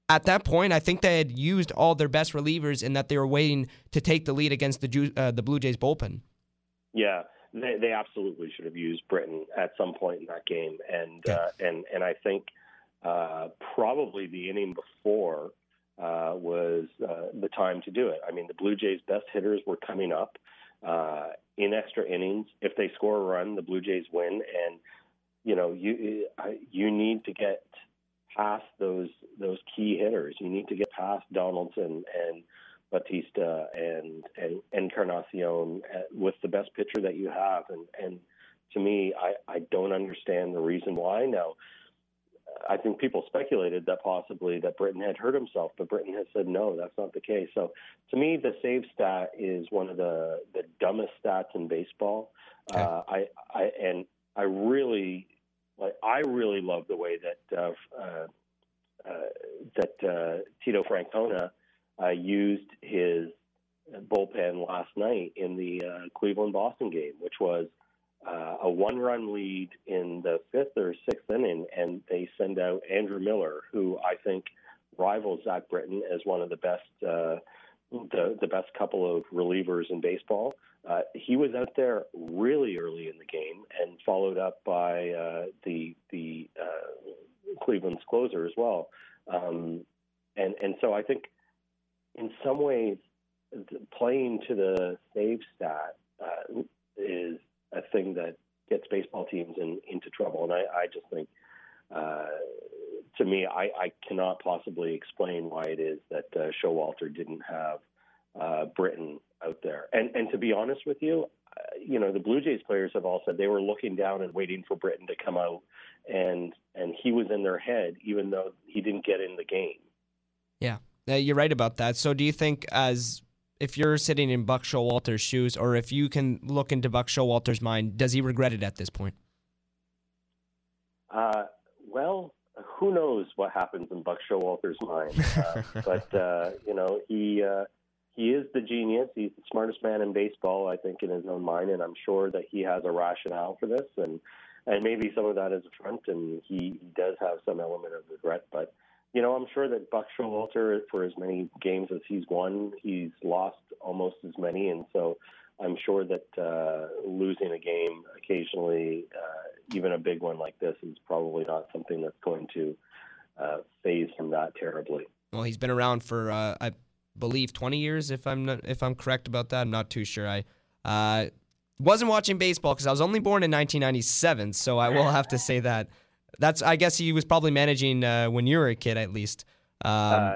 at that point, I think they had used all their best relievers and that they were waiting to take the lead against the uh, the Blue Jays bullpen. Yeah, they, they absolutely should have used Britton at some point in that game, and yeah. uh, and and I think uh, probably the inning before uh, was uh, the time to do it. I mean, the Blue Jays' best hitters were coming up uh, in extra innings. If they score a run, the Blue Jays win, and you know you you need to get past those those key hitters. You need to get past Donaldson and Bautista and and Encarnacion uh, with the best pitcher that you have. And and to me, I I don't understand the reason why. Now, I think people speculated that possibly that Britton had hurt himself, but Britton has said no, that's not the case. So to me, the save stat is one of the the dumbest stats in baseball. Okay. Uh, I I and I really like I really love the way that uh, uh, uh, that uh, Tito Francona uh, used his bullpen last night in the uh, Cleveland Boston game, which was uh, a one run lead in the fifth or sixth inning, and they send out Andrew Miller, who I think rivals Zach Britton as one of the best. Uh, the the best couple of relievers in baseball. Uh, he was out there really early in the game and followed up by uh, the the uh, Cleveland's closer as well. Um, and and so I think in some ways playing to the save stat uh, is a thing that gets baseball teams in, into trouble. And I, I just think, uh, to me, I, I cannot possibly explain why it is that uh, Showalter didn't have uh, Britton out there. And and to be honest with you, uh, you know, the Blue Jays players have all said they were looking down and waiting for Britton to come out, and and he was in their head, even though he didn't get in the game. Yeah, uh, you're right about that. So, do you think as if you're sitting in Buck Showalter's shoes, or if you can look into Buck Showalter's mind, does he regret it at this point? Uh, well, who knows what happens in Buck Showalter's mind? Uh, [laughs] but uh, you know, he uh, he is the genius. He's the smartest man in baseball, I think, in his own mind, and I'm sure that he has a rationale for this, and and maybe some of that is a front, and he, he does have some element of regret, but you know, I'm sure that Buck Showalter, for as many games as he's won, he's lost almost as many, and so I'm sure that uh, losing a game occasionally, uh, even a big one like this, is probably not something that's going to uh, phase him that terribly. Well, he's been around for uh, I believe 20 years, if I'm not, if I'm correct about that. I'm not too sure. I uh, wasn't watching baseball because I was only born in 1997, so I will have to say that. That's I guess he was probably managing uh, when you were a kid at least. Um, uh,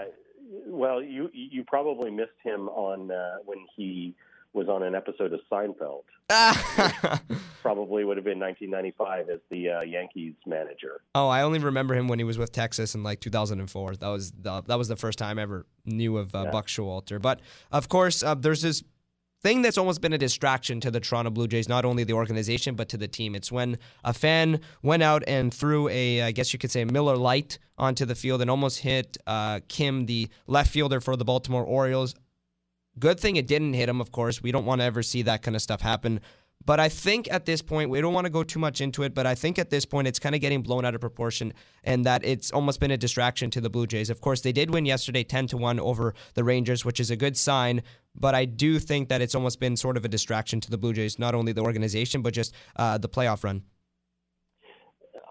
well, you you probably missed him on uh, when he was on an episode of Seinfeld. [laughs] probably would have been 1995 as the uh, Yankees manager. Oh, I only remember him when he was with Texas in like 2004. That was the, that was the first time I ever knew of uh, yeah. Buck Showalter. But of course, uh, there's this thing that's almost been a distraction to the Toronto Blue Jays, not only the organization, but to the team. It's when a fan went out and threw a, I guess you could say, Miller Lite onto the field and almost hit uh, Kim, the left fielder for the Baltimore Orioles. Good thing it didn't hit him, of course. We don't want to ever see that kind of stuff happen. But I think at this point, we don't want to go too much into it, but I think at this point it's kind of getting blown out of proportion and that it's almost been a distraction to the Blue Jays. Of course, they did win yesterday 10 to 1 over the Rangers, which is a good sign, but I do think that it's almost been sort of a distraction to the Blue Jays, not only the organization, but just uh, the playoff run.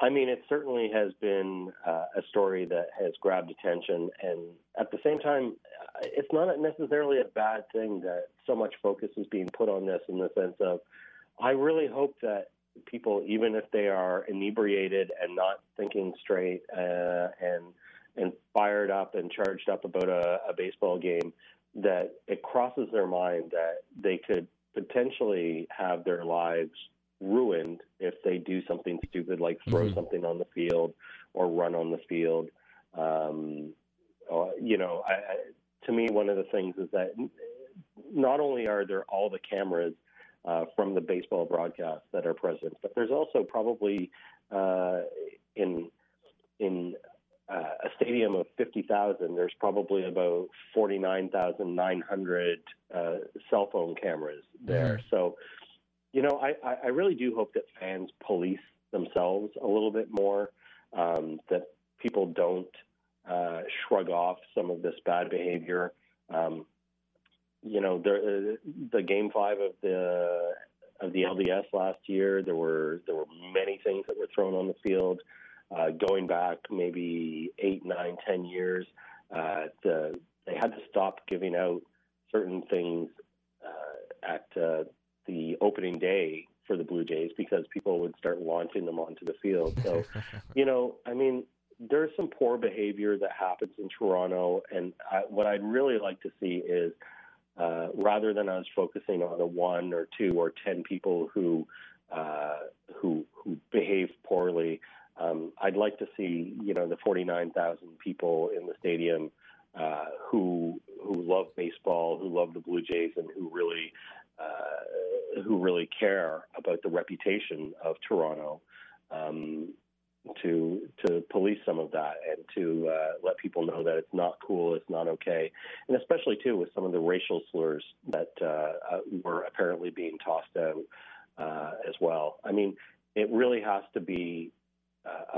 I mean, it certainly has been uh, a story that has grabbed attention, and at the same time, it's not necessarily a bad thing that so much focus is being put on this in the sense of I really hope that people, even if they are inebriated and not thinking straight uh, and and fired up and charged up about a, a baseball game, that it crosses their mind that they could potentially have their lives ruined if they do something stupid like throw mm-hmm. something on the field or run on the field. Um, or, uh, you know, I, I, to me, one of the things is that not only are there all the cameras uh, from the baseball broadcast that are present. But there's also probably uh, in in uh, a stadium of 50,000, there's probably about 49,900 uh, cell phone cameras there. Mm-hmm. So, you know, I, I really do hope that fans police themselves a little bit more, um, that people don't uh, shrug off some of this bad behavior. Um, you know, the, the game five of the of the LDS last year, there were there were many things that were thrown on the field. Uh, going back maybe eight, nine, ten years, uh, the, they had to stop giving out certain things uh, at uh, the opening day for the Blue Jays because people would start launching them onto the field. So, [laughs] you know, I mean, there's some poor behavior that happens in Toronto, and I, what I'd really like to see is uh, rather than us focusing on the one or two or ten people who uh, who who behave poorly, um, I'd like to see you know the 49,000 people in the stadium uh, who who love baseball, who love the Blue Jays, and who really uh, who really care about the reputation of Toronto. Um, to to police some of that and to uh, let people know that it's not cool, it's not okay, and especially too with some of the racial slurs that uh, uh, were apparently being tossed out uh, as well. I mean, it really has to be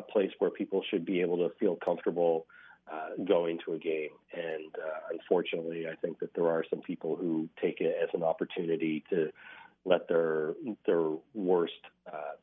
place where people should be able to feel comfortable uh, going to a game, and unfortunately, I think that there are some people who take it as an opportunity to let their their worst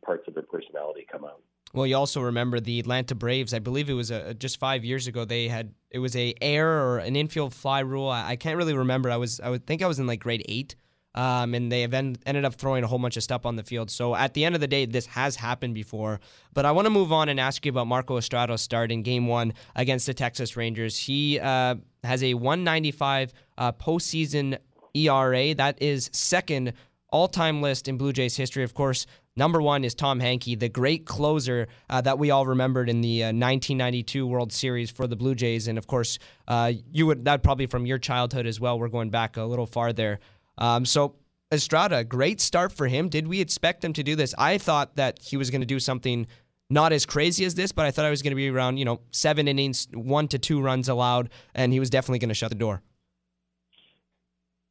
parts of their personality come out. Well, you also remember the Atlanta Braves. I believe it was a, just five years ago. They had it was a air or an infield fly rule. I, I can't really remember. I was I would think I was in like grade eight, um, and they event, ended up throwing a whole bunch of stuff on the field. So at the end of the day, this has happened before. But I want to move on and ask you about Marco Estrada's start in Game One against the Texas Rangers. He uh, has a 195 uh, postseason ERA. That is second all-time list in Blue Jays history. Of course, Number one is Tom Henke, the great closer uh, that we all remembered in the uh, 1992 World Series for the Blue Jays, and of course, uh, you would that probably from your childhood as well. We're going back a little farther. Um, so Estrada, great start for him. Did we expect him to do this? I thought that he was going to do something not as crazy as this, but I thought I was going to be around you know seven innings, one to two runs allowed, and he was definitely going to shut the door.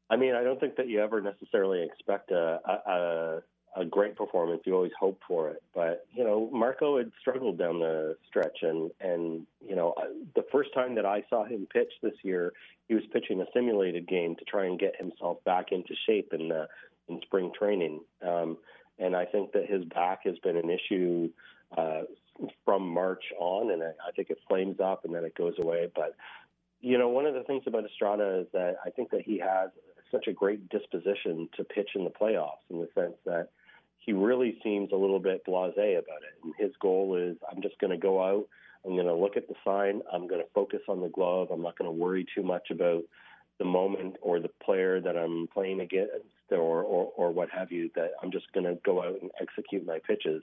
I mean, I don't think that you ever necessarily expect a, a, a great performance. You always hope for it, but you know, Marco had struggled down the stretch, and and you know, the first time that I saw him pitch this year, he was pitching a simulated game to try and get himself back into shape in the in spring training. Um, and I think that his back has been an issue uh, from March on, and I think it flames up and then it goes away. But you know, one of the things about Estrada is that I think that he has such a great disposition to pitch in the playoffs in the sense that he really seems a little bit blasé about it. And his goal is, I'm just going to go out. I'm going to look at the sign. I'm going to focus on the glove. I'm not going to worry too much about the moment or the player that I'm playing against or, or, or what have you, that I'm just going to go out and execute my pitches.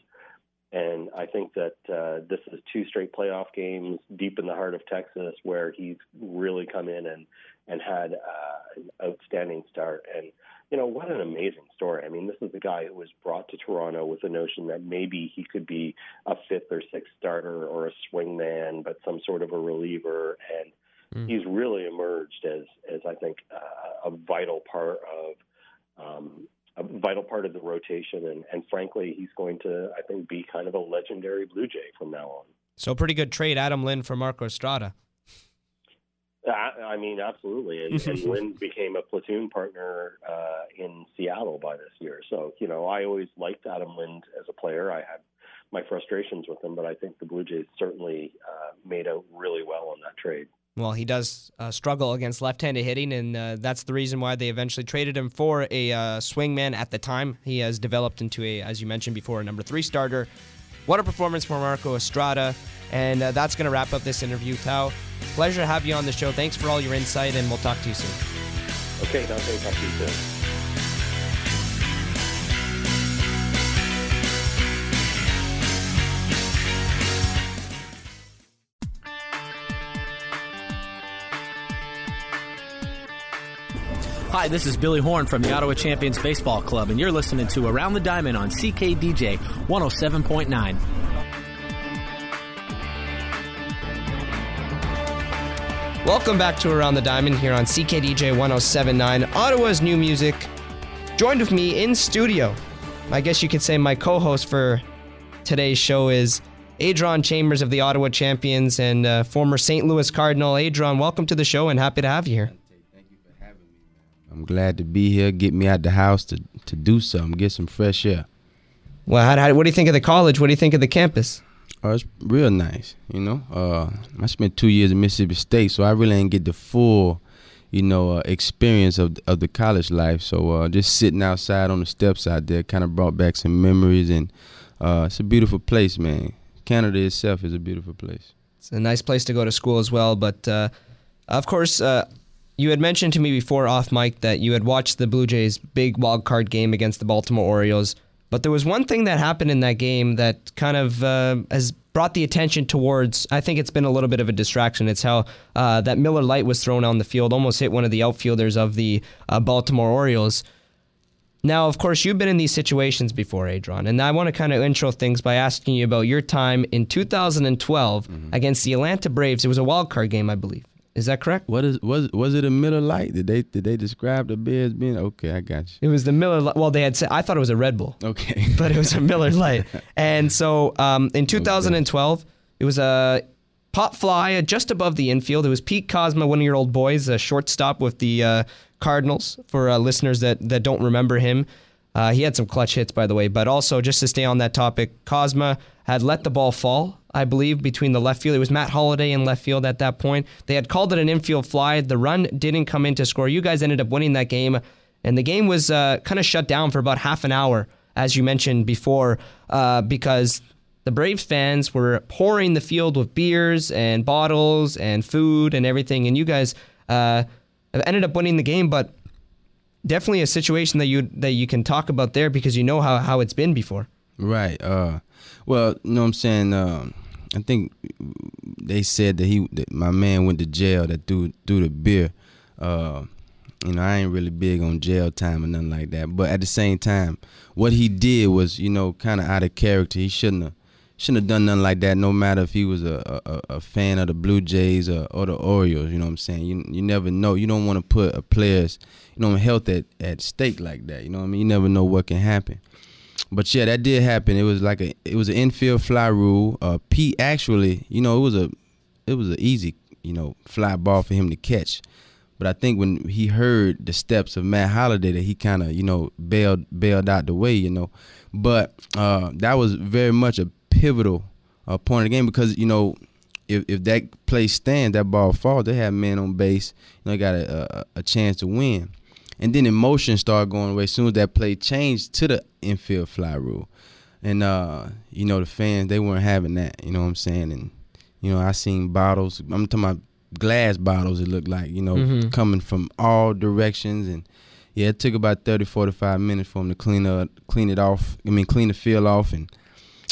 And I think that uh, this is two straight playoff games deep in the heart of Texas where he's really come in and, and had uh, an outstanding start. And you know, what an amazing story. I mean, this is a guy who was brought to Toronto with the notion that maybe he could be a fifth or sixth starter or a swing man, but some sort of a reliever. And mm. he's really emerged as, as I think, uh, a vital part of. Um, a vital part of the rotation, and, and frankly, he's going to, I think, be kind of a legendary Blue Jay from now on. So, pretty good trade, Adam Lind for Marco Estrada. I mean, absolutely. And, and [laughs] Lynn became a platoon partner uh, in Seattle by this year. So, you know, I always liked Adam Lind as a player. I had my frustrations with him, but I think the Blue Jays certainly uh, made out really well on that trade. Well, he does uh, struggle against left-handed hitting, and uh, that's the reason why they eventually traded him for a uh, swingman. At the time, he has developed into a, as you mentioned before, a number three starter. What a performance for Marco Estrada! And uh, that's going to wrap up this interview. Tao, pleasure to have you on the show. Thanks for all your insight, and we'll talk to you soon. Okay, Dante, talk to you soon. Hi, this is Billy Horn from the Ottawa Champions Baseball Club, and you're listening to Around the Diamond on CKDJ 107.9. Welcome back to Around the Diamond here on CKDJ 1079, Ottawa's new music. Joined with me in studio, I guess you could say my co host for today's show is Adron Chambers of the Ottawa Champions and uh, former St. Louis Cardinal. Adron, welcome to the show and happy to have you here. I'm glad to be here. Get me out the house to, to do something, get some fresh air. Well, how, how, what do you think of the college? What do you think of the campus? Oh, it's real nice, you know. Uh, I spent two years in Mississippi State, so I really didn't get the full, you know, uh, experience of of the college life. So uh, just sitting outside on the steps out there kind of brought back some memories, and uh, it's a beautiful place, man. Canada itself is a beautiful place. It's a nice place to go to school as well. But uh, of course, uh, you had mentioned to me before off mic that you had watched the Blue Jays' big wild card game against the Baltimore Orioles. But there was one thing that happened in that game that kind of uh, has brought the attention towards. I think it's been a little bit of a distraction. It's how uh, that Miller Lite was thrown on the field, almost hit one of the outfielders of the uh, Baltimore Orioles. Now, of course, you've been in these situations before, Adron, and I want to kind of intro things by asking you about your time in 2012 mm-hmm. against the Atlanta Braves. It was a wild card game, I believe. Is that correct? What is was was it a Miller Lite? Did they did they describe the beer as being okay? I got you. It was the Miller. Well, they had said I thought it was a Red Bull. Okay, [laughs] but it was a Miller Lite. [laughs] And so um, in 2012, it was a pop fly just above the infield. It was Pete Kozma, one of your old boys, a shortstop with the uh, Cardinals. For uh, listeners that that don't remember him, uh, he had some clutch hits, by the way. But also, just to stay on that topic, Kozma had let the ball fall I believe, between the left field. It was Matt Holliday in left field at that point. They had called it an infield fly. The run didn't come in to score. You guys ended up winning that game, and the game was uh, kind of shut down for about half an hour, as you mentioned before, uh, because the Braves fans were pouring the field with beers and bottles and food and everything, and you guys uh, ended up winning the game, but definitely a situation that you that you can talk about there because you know how, how it's been before. Right. Uh, well, you know what I'm saying. Um, I think they said that he, that my man went to jail that threw threw the beer. Uh, you know, I ain't really big on jail time or nothing like that. But at the same time, what he did was, you know, kind of out of character. He shouldn't have shouldn't have done nothing like that. No matter if he was a, a, a fan of the Blue Jays or, or, the Orioles. You know what I'm saying? You you never know. You don't want to put a player's you know health at at stake like that. You know what I mean? You never know what can happen but yeah, that did happen. It was like a it was an infield fly rule. Uh, Pete actually, you know, it was a it was an easy you know fly ball for him to catch. But I think when he heard the steps of Matt Holliday, that he kind of you know bailed bailed out the way, you know. But uh, that was very much a pivotal uh, point of the game because you know if if that play stands, that ball falls, they have men on base, you know, got a, a, a chance to win. And then emotion started going away as soon as that play changed to the infield fly rule. And uh, you know, the fans they weren't having that, you know what I'm saying? And you know, I seen bottles, I'm talking about glass bottles it looked like, you know, mm-hmm. coming from all directions and yeah, it took about 30 45 minutes for them to clean up clean it off. I mean, clean the field off and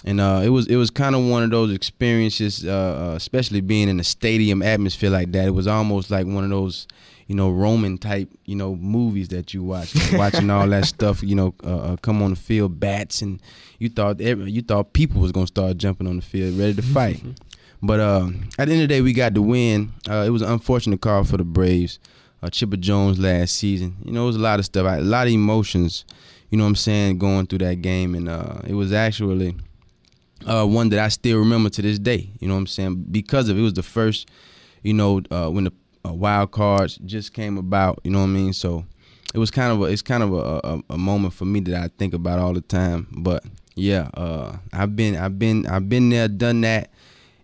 and uh, it was it was kind of one of those experiences, uh, uh, especially being in a stadium atmosphere like that. It was almost like one of those you know, Roman type, you know, movies that you watch, [laughs] watching all that stuff, you know, uh, uh, come on the field, bats, and you thought every, you thought people was gonna start jumping on the field, ready to [laughs] fight. but uh, at the end of the day, we got the win. Uh, it was an unfortunate call for the Braves. Uh, Chipper Jones last season, you know, it was a lot of stuff, a lot of emotions. You know what I'm saying, going through that game, and uh, it was actually one that I still remember to this day. You know what I'm saying, because of it was the first, you know, when the uh, wild cards just came about. You know what I mean? So it was kind of a, it's kind of a, a, a moment for me that I think about all the time. But yeah, uh, I've been I've been I've been there, done that,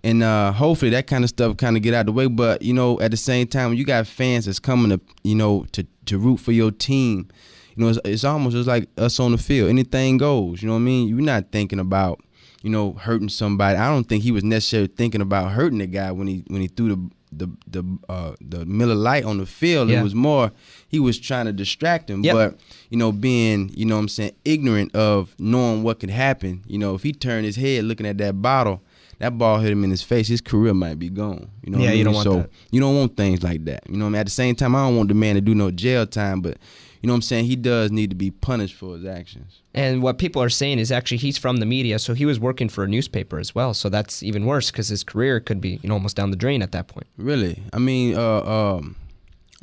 and uh, hopefully that kind of stuff kind of get out of the way. But you know, at the same time, you got fans that's coming to you know to to root for your team. You know, it's, it's almost just like us on the field. Anything goes. You know what I mean? You're not thinking about you know hurting somebody. I don't think he was necessarily thinking about hurting the guy when he when he threw the the the uh, the Miller Lite on the field. Yeah. It was more he was trying to distract him, yep. but you know, being you know I'm saying ignorant of knowing what could happen. You know, if he turned his head looking at that bottle, that ball hit him in his face, his career might be gone. You know, what Yeah, I you mean? don't want so that. you don't want things like that. You know, what I mean? at the same time, I don't want the man to do no jail time, but you know what I'm saying? He does need to be punished for his actions. And what people are saying is actually he's from the media, so he was working for a newspaper as well. So that's even worse because his career could be you know almost down the drain at that point. Really? I mean, uh, um,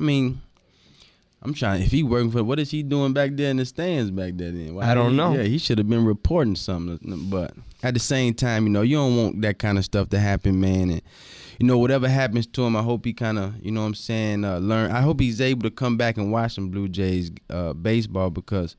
I mean, I'm trying. If he working for, what is he doing back there in the stands back there? Then Why I don't he- know. Yeah, he should have been reporting something. But at the same time, you know, you don't want that kind of stuff to happen, man. And you know, whatever happens to him, I hope he kind of, you know, what I'm saying, uh, learn. I hope he's able to come back and watch some Blue Jays uh, baseball because.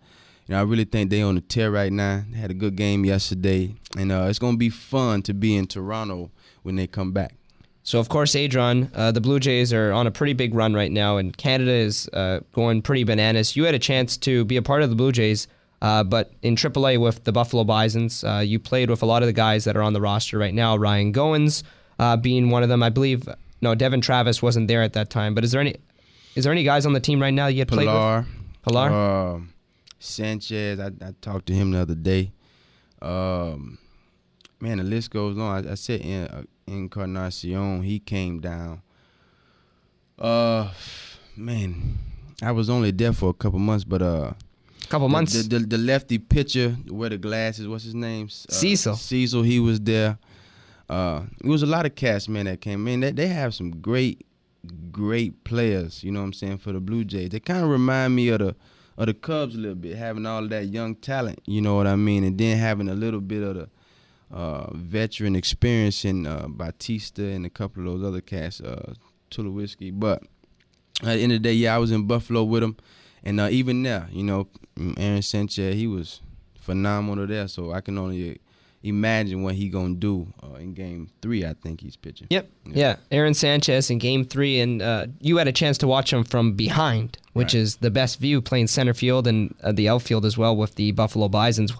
You know, I really think they on the tear right now. They had a good game yesterday, and uh, it's gonna be fun to be in Toronto when they come back. So of course, Adron, uh, the Blue Jays are on a pretty big run right now, and Canada is uh, going pretty bananas. You had a chance to be a part of the Blue Jays, uh, but in AAA with the Buffalo Bisons, uh, you played with a lot of the guys that are on the roster right now. Ryan Goins uh, being one of them, I believe. No, Devon Travis wasn't there at that time. But is there any is there any guys on the team right now you had played Pilar. with? Pilar. Um, Sanchez. I, I talked to him the other day. Um, man, the list goes on. I, I said in, uh, Encarnacion. He came down. Uh, man, I was only there for a couple months, but uh, couple months. The, the, the lefty pitcher with the glasses. What's his name? Uh, Cecil. Cecil. He was there. Uh, it was a lot of cast man that came in. They, they have some great, great players. You know what I'm saying for the Blue Jays. They kind of remind me of the of the Cubs a little bit, having all that young talent. You know what I mean, and then having a little bit of the uh, veteran experience in uh, Bautista and a couple of those other cats, uh, Tulowitzki. But at the end of the day, yeah, I was in Buffalo with them, and uh, even there, you know, Aaron Sanchez, he was phenomenal there. So I can only imagine what he gonna do uh, in Game Three. I think he's pitching. Yep. Yeah. Aaron Sanchez in game three, and uh, you had a chance to watch him from behind, which Right. is the best view playing center field and uh, the outfield as well with the Buffalo Bisons.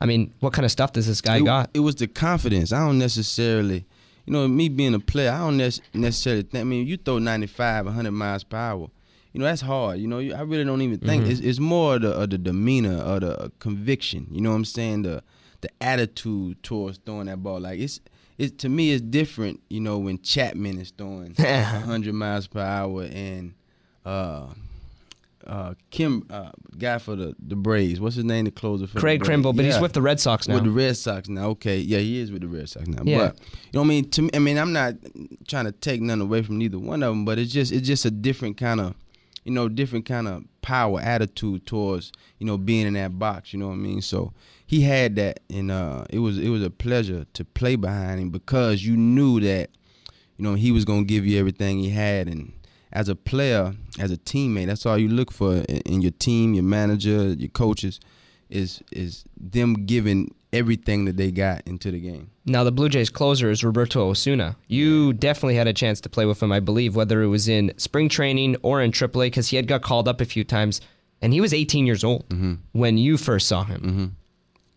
I mean, what kind of stuff does this guy it, got? It was the confidence. I don't necessarily, you know, me being a player, I don't nec- necessarily think. I mean, you throw 95, 100 miles per hour. You know, that's hard. You know, you, I really don't even think. It's, it's more of the, the demeanor or the uh, conviction. You know what I'm saying? The the attitude towards throwing that ball. Like it's it's to me it's different. You know, when Chapman is throwing [laughs] 100 miles per hour and uh uh Kim uh guy for the the Braves. What's his name? The closer for Craig? Kimbrel, but he's with the Red Sox now. With the Red Sox now. Okay, yeah, he is with the Red Sox now. Yeah. But you know what I mean? To me, I mean, I'm not trying to take none away from neither one of them, but it's just it's just a different kind of, you know, different kind of power attitude towards you know being in that box. You know what I mean? So he had that, and uh, it was it was a pleasure to play behind him because you knew that, you know, he was gonna give you everything he had, and as a player, as a teammate, that's all you look for in, in your team, your manager, your coaches, is is them giving everything that they got into the game. Now, the Blue Jays closer is Roberto Osuna. You definitely had a chance to play with him, I believe, whether it was in spring training or in AAA, because he had got called up a few times, and he was 18 years old when you first saw him.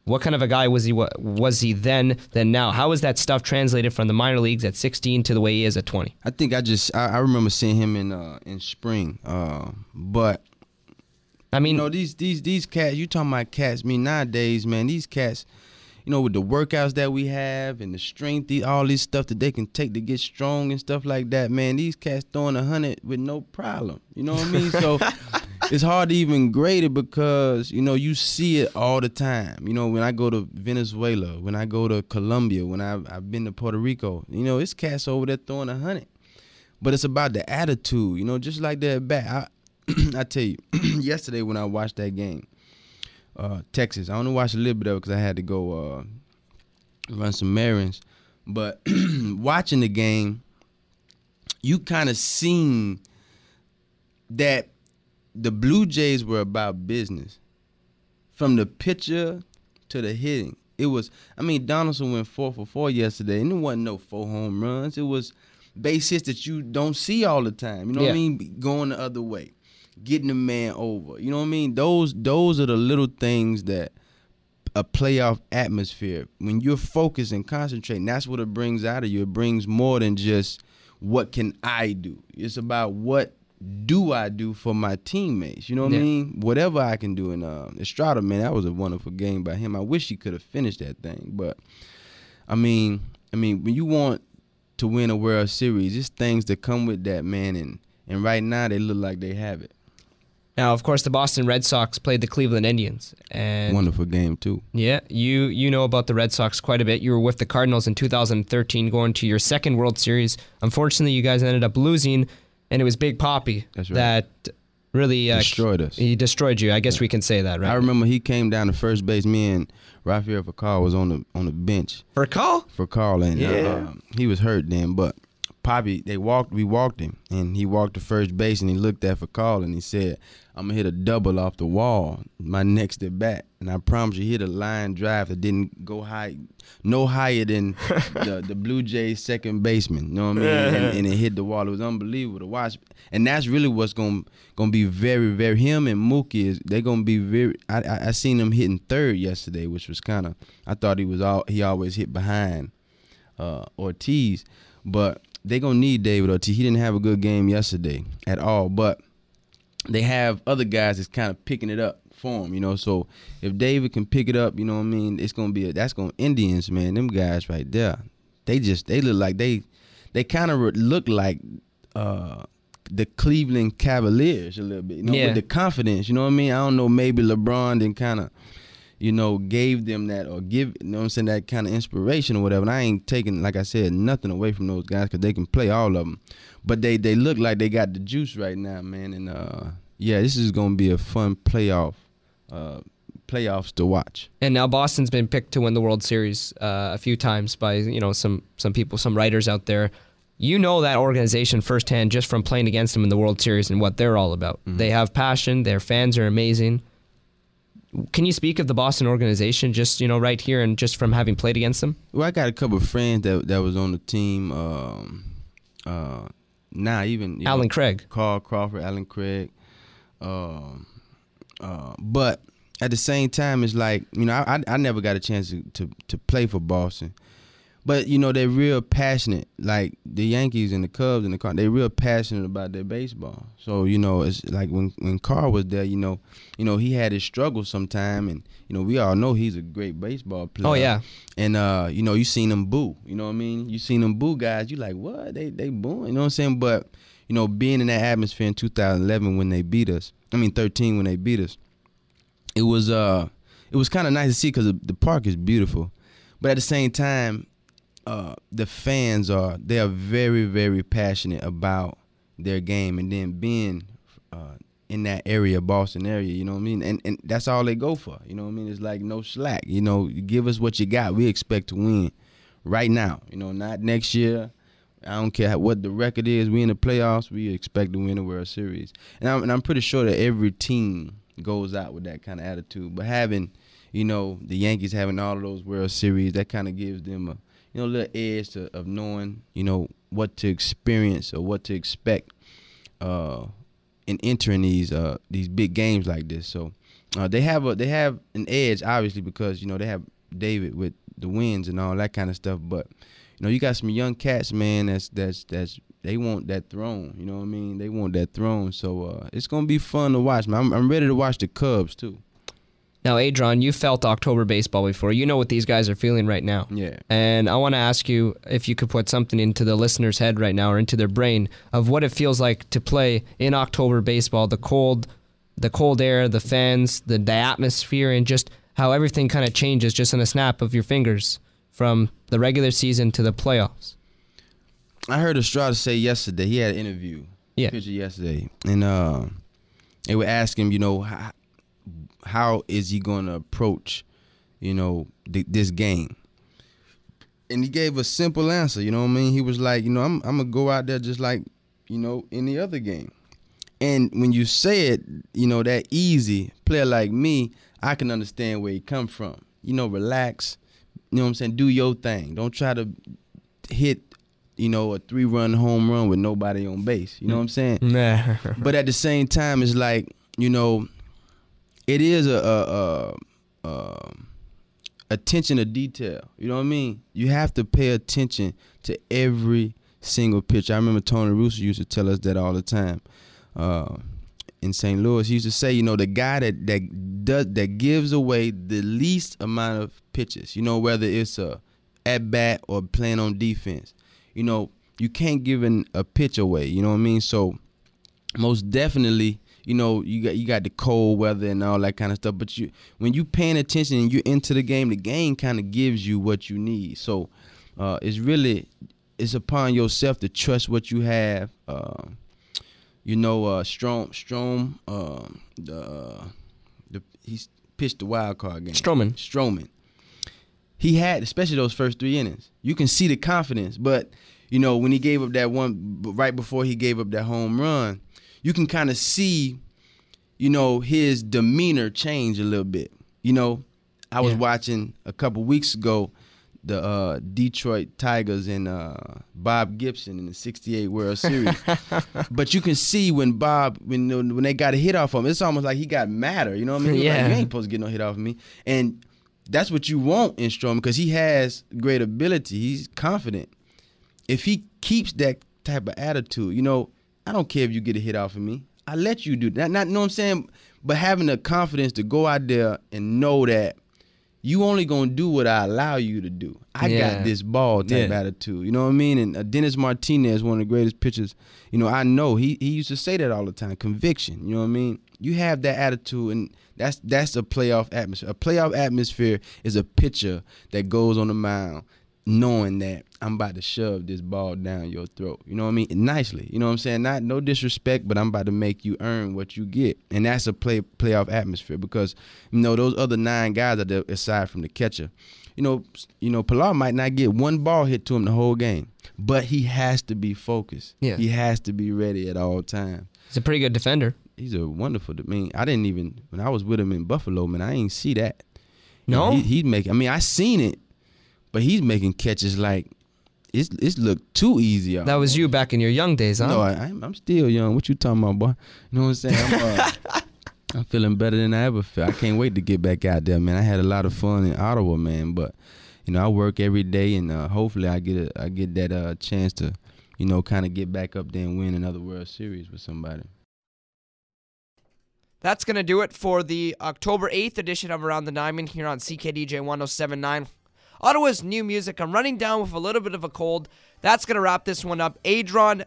What kind of a guy was he? wa- Was he then than now? How is that stuff translated from the minor leagues at 16 to the way he is at 20? I think I just I, I remember seeing him in uh, in spring, uh, but I mean, you know these these these cats. You talking about cats? I mean nowadays, man, these cats. You know, with the workouts that we have and the strength, the, all this stuff that they can take to get strong and stuff like that, man, these cats throwing a hundred with no problem. You know what I mean? So [laughs] it's hard to even grade it because you know you see it all the time. You know, when I go to Venezuela, when I go to Colombia, when I've, I've been to Puerto Rico, you know, it's cats over there throwing a hundred. But it's about the attitude, you know, just like that back. I, [clears throat] I tell you, [clears throat] yesterday when I watched that game, uh, Texas, I only watched a little bit of it because I had to go uh, run some errands. But [clears throat] watching the game, you kind of seen that the Blue Jays were about business. From the pitcher to the hitting. It was I mean, Donaldson went four for four yesterday, and it wasn't no four home runs. It was base hits that you don't see all the time. You know what I mean? Going the other way. Getting the man over. You know what I mean? Those those are the little things that a playoff atmosphere. When you're focused and concentrating, that's what it brings out of you. It brings more than just what can I do. It's about what do I do for my teammates. You know what Yeah. I mean? Whatever I can do. And uh, Estrada, man, that was a wonderful game by him. I wish he could have finished that thing, but I mean, I mean, when you want to win a World Series, it's things that come with that, man. And and right now they look like they have it. Now, of course, the Boston Red Sox played the Cleveland Indians, and Wonderful game too. yeah, you you know about the Red Sox quite a bit. You were with the Cardinals in 2013, going to your second World Series. Unfortunately, you guys ended up losing, and it was Big Poppy right. that really uh, Destroyed us. He destroyed you. I guess we can say that, right? I remember he came down to first base. Me and Rafael Furcal was on the on the bench For a call? Furcal, and uh, Yeah. he was hurt then. But Poppy, they walked. We walked him, and he walked to first base, and he looked at Furcal, and he said, "I'm gonna hit a double off the wall, my next at bat." And I promise you, he hit a line drive that didn't go high, no higher than [laughs] the, the Blue Jays second baseman. You know what I mean? And, and it hit the wall. It was unbelievable to watch. And that's really what's gonna gonna be very, very. Him and Mookie is they're gonna be very. I I, I seen him hitting third yesterday, which was kind of. I thought he was all he always hit behind uh, Ortiz, but they gonna need David Ortiz. He didn't have a good game yesterday at all, but they have other guys that's kind of picking it up for him, you know. So if David can pick it up, you know what I mean, it's gonna be a, that's gonna Indians, man. Them guys right there, they just they look like they they kind of look like uh the Cleveland Cavaliers a little bit, you know, Yeah. with the confidence. You know what I mean? I don't know, maybe LeBron then kind of you know, gave them that or give, you know what I'm saying, that kind of inspiration or whatever. And I ain't taking, like I said, nothing away from those guys because they can play all of them. But they, they look like they got the juice right now, man. And uh, yeah, this is going to be a fun playoff, uh, playoffs to watch. And now Boston's been picked to win the World Series uh, a few times by you know some some people, some writers out there. You know that organization firsthand just from playing against them in the World Series and what they're all about. They have passion. Their fans are amazing. Can you speak of the Boston organization just you know right here and just from having played against them? Well, I got a couple of friends that that was on the team. Um, uh, now even you know, Allen Craig. Carl Crawford, Allen Craig. Um, uh, but at the same time, it's like you know I I, I never got a chance to, to to play for Boston, but you know they're real passionate. Like the Yankees and the Cubs and the Car, they're real passionate about their baseball. So you know it's like when when Carl was there, you know, you know he had his struggles sometime, and you know we all know he's a great baseball player. Oh yeah, And uh, you know, you seen them boo. You know what I mean? You seen them boo guys. You like what? They they booing. You know what I'm saying? But you know, being in that atmosphere in 2011 when they beat us. I mean 13 when they beat us. It was uh, it was kind of nice to see because the, the park is beautiful, but at the same time, uh, the fans are they are very very passionate about their game, and then being uh, in that area, Boston area, you know what I mean, and and that's all they go for. You know what I mean? It's like no slack. You know, give us what you got. We expect to win right now. You know, not next year. I don't care what the record is. We in the playoffs. We expect to win the World Series, and I'm and I'm pretty sure that every team goes out with that kind of attitude. But having, you know, the Yankees having all of those World Series, that kind of gives them a you know little edge to, of knowing you know what to experience or what to expect uh, in entering these uh, these big games like this. So uh, they have a they have an edge obviously because you know they have David with the wins and all that kind of stuff. But you know you got some young cats, man. That's that's that's they want that throne. You know what I mean? They want that throne. So uh, it's gonna be fun to watch, man. I'm, I'm ready to watch the Cubs too. Now, Adron, you felt October baseball before. You know what these guys are feeling right now. Yeah. And I want to ask you if you could put something into the listener's head right now or into their brain of what it feels like to play in October baseball, the cold, the cold air, the fans, the, the atmosphere, and just how everything kind of changes just in a snap of your fingers from the regular season to the playoffs. I heard Estrada say yesterday. He had an interview. Yeah. Picture yesterday, and uh, they would ask him, you know, how, how is he going to approach, you know, th- this game? And he gave a simple answer. You know what I mean? He was like, you know, I'm I'm gonna go out there just like, you know, any other game. And when you say it, you know, that easy, player like me, I can understand where he come from. You know, relax. You know what I'm saying? Do your thing. Don't try to hit, you know, a three run home run with nobody on base. You know what I'm saying? Nah. but at the same time, it's like you know, it is a, a, a, a attention to detail. You know what I mean? You have to pay attention to every single pitch. I remember Tony Russo used to tell us that all the time. Uh, in St. Louis, he used to say, you know, the guy that that does that gives away the least amount of pitches. You know, whether it's a at bat or playing on defense. You know, you can't give an, a pitch away. You know what I mean? So most definitely, you know, you got you got the cold weather and all that kind of stuff. But you when you paying attention and you're into the game, the game kind of gives you what you need. So uh, it's really it's upon yourself to trust what you have. Uh, you know, uh, Strom Strom um, the the he's pitched the wild card game. Stroman. Stroman. He had, especially those first three innings. You can see the confidence, but you know when he gave up that one right before he gave up that home run, you can kind of see, you know, his demeanor change a little bit. You know, I was Yeah. watching a couple weeks ago the uh, Detroit Tigers and uh, Bob Gibson in the '68 World Series. [laughs] but you can see when Bob, when when they got a hit off him, it's almost like he got madder. You know what I mean? Was like, Yeah. you ain't supposed to get no hit off of me. And that's what you want in Stroman because he has great ability. He's confident. If he keeps that type of attitude, you know, I don't care if you get a hit off of me. I let you do that. Not know what I'm saying, but having the confidence to go out there and know that you only gonna do what I allow you to do. I Yeah. got this ball type Yeah. attitude. You know what I mean? And uh, Dennis Martinez, one of the greatest pitchers. You know, I know he he used to say that all the time. Conviction. You know what I mean? You have that attitude, and that's that's a playoff atmosphere. A playoff atmosphere is a pitcher that goes on the mound knowing that I'm about to shove this ball down your throat. You know what I mean? Nicely. You know what I'm saying? Not no disrespect, but I'm about to make you earn what you get. And that's a play playoff atmosphere because you know those other nine guys are there aside from the catcher. You know, you know, Pillar might not get one ball hit to him the whole game, but he has to be focused. Yeah. He has to be ready at all times. He's a pretty good defender. He's a wonderful. I mean, I didn't even when I was with him in Buffalo, man. I ain't see that. No? he, he's making. I mean, I seen it, but he's making catches like it's it's looked too easy. That was you back in your young days, huh? No, I, I'm, I'm still young. What you talking about, boy? You know what I'm saying? I'm, uh, [laughs] I'm feeling better than I ever felt. I can't wait to get back out there, man. I had a lot of fun in Ottawa, man. But you know, I work every day, and uh, hopefully, I get a, I get that uh, chance to, you know, kind of get back up there and win another World Series with somebody. That's going to do it for the October 8th edition of Around the Diamond here on CKDJ 1079. Ottawa's new music. I'm running down with a little bit of a cold. That's going to wrap this one up. Adron,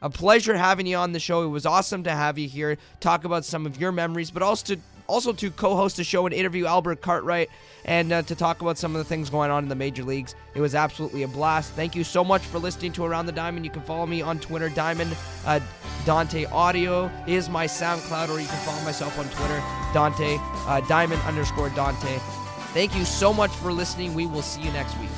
a pleasure having you on the show. It was awesome to have you here, talk about some of your memories, but also to also to co-host the show and interview Albert Cartwright and uh, to talk about some of the things going on in the major leagues. It was absolutely a blast. Thank you so much for listening to Around the Diamond. You can follow me on Twitter, Diamond uh, Dante Audio is my SoundCloud, or you can follow myself on Twitter, Dante uh, Diamond underscore Dante. Thank you so much for listening. We will see you next week.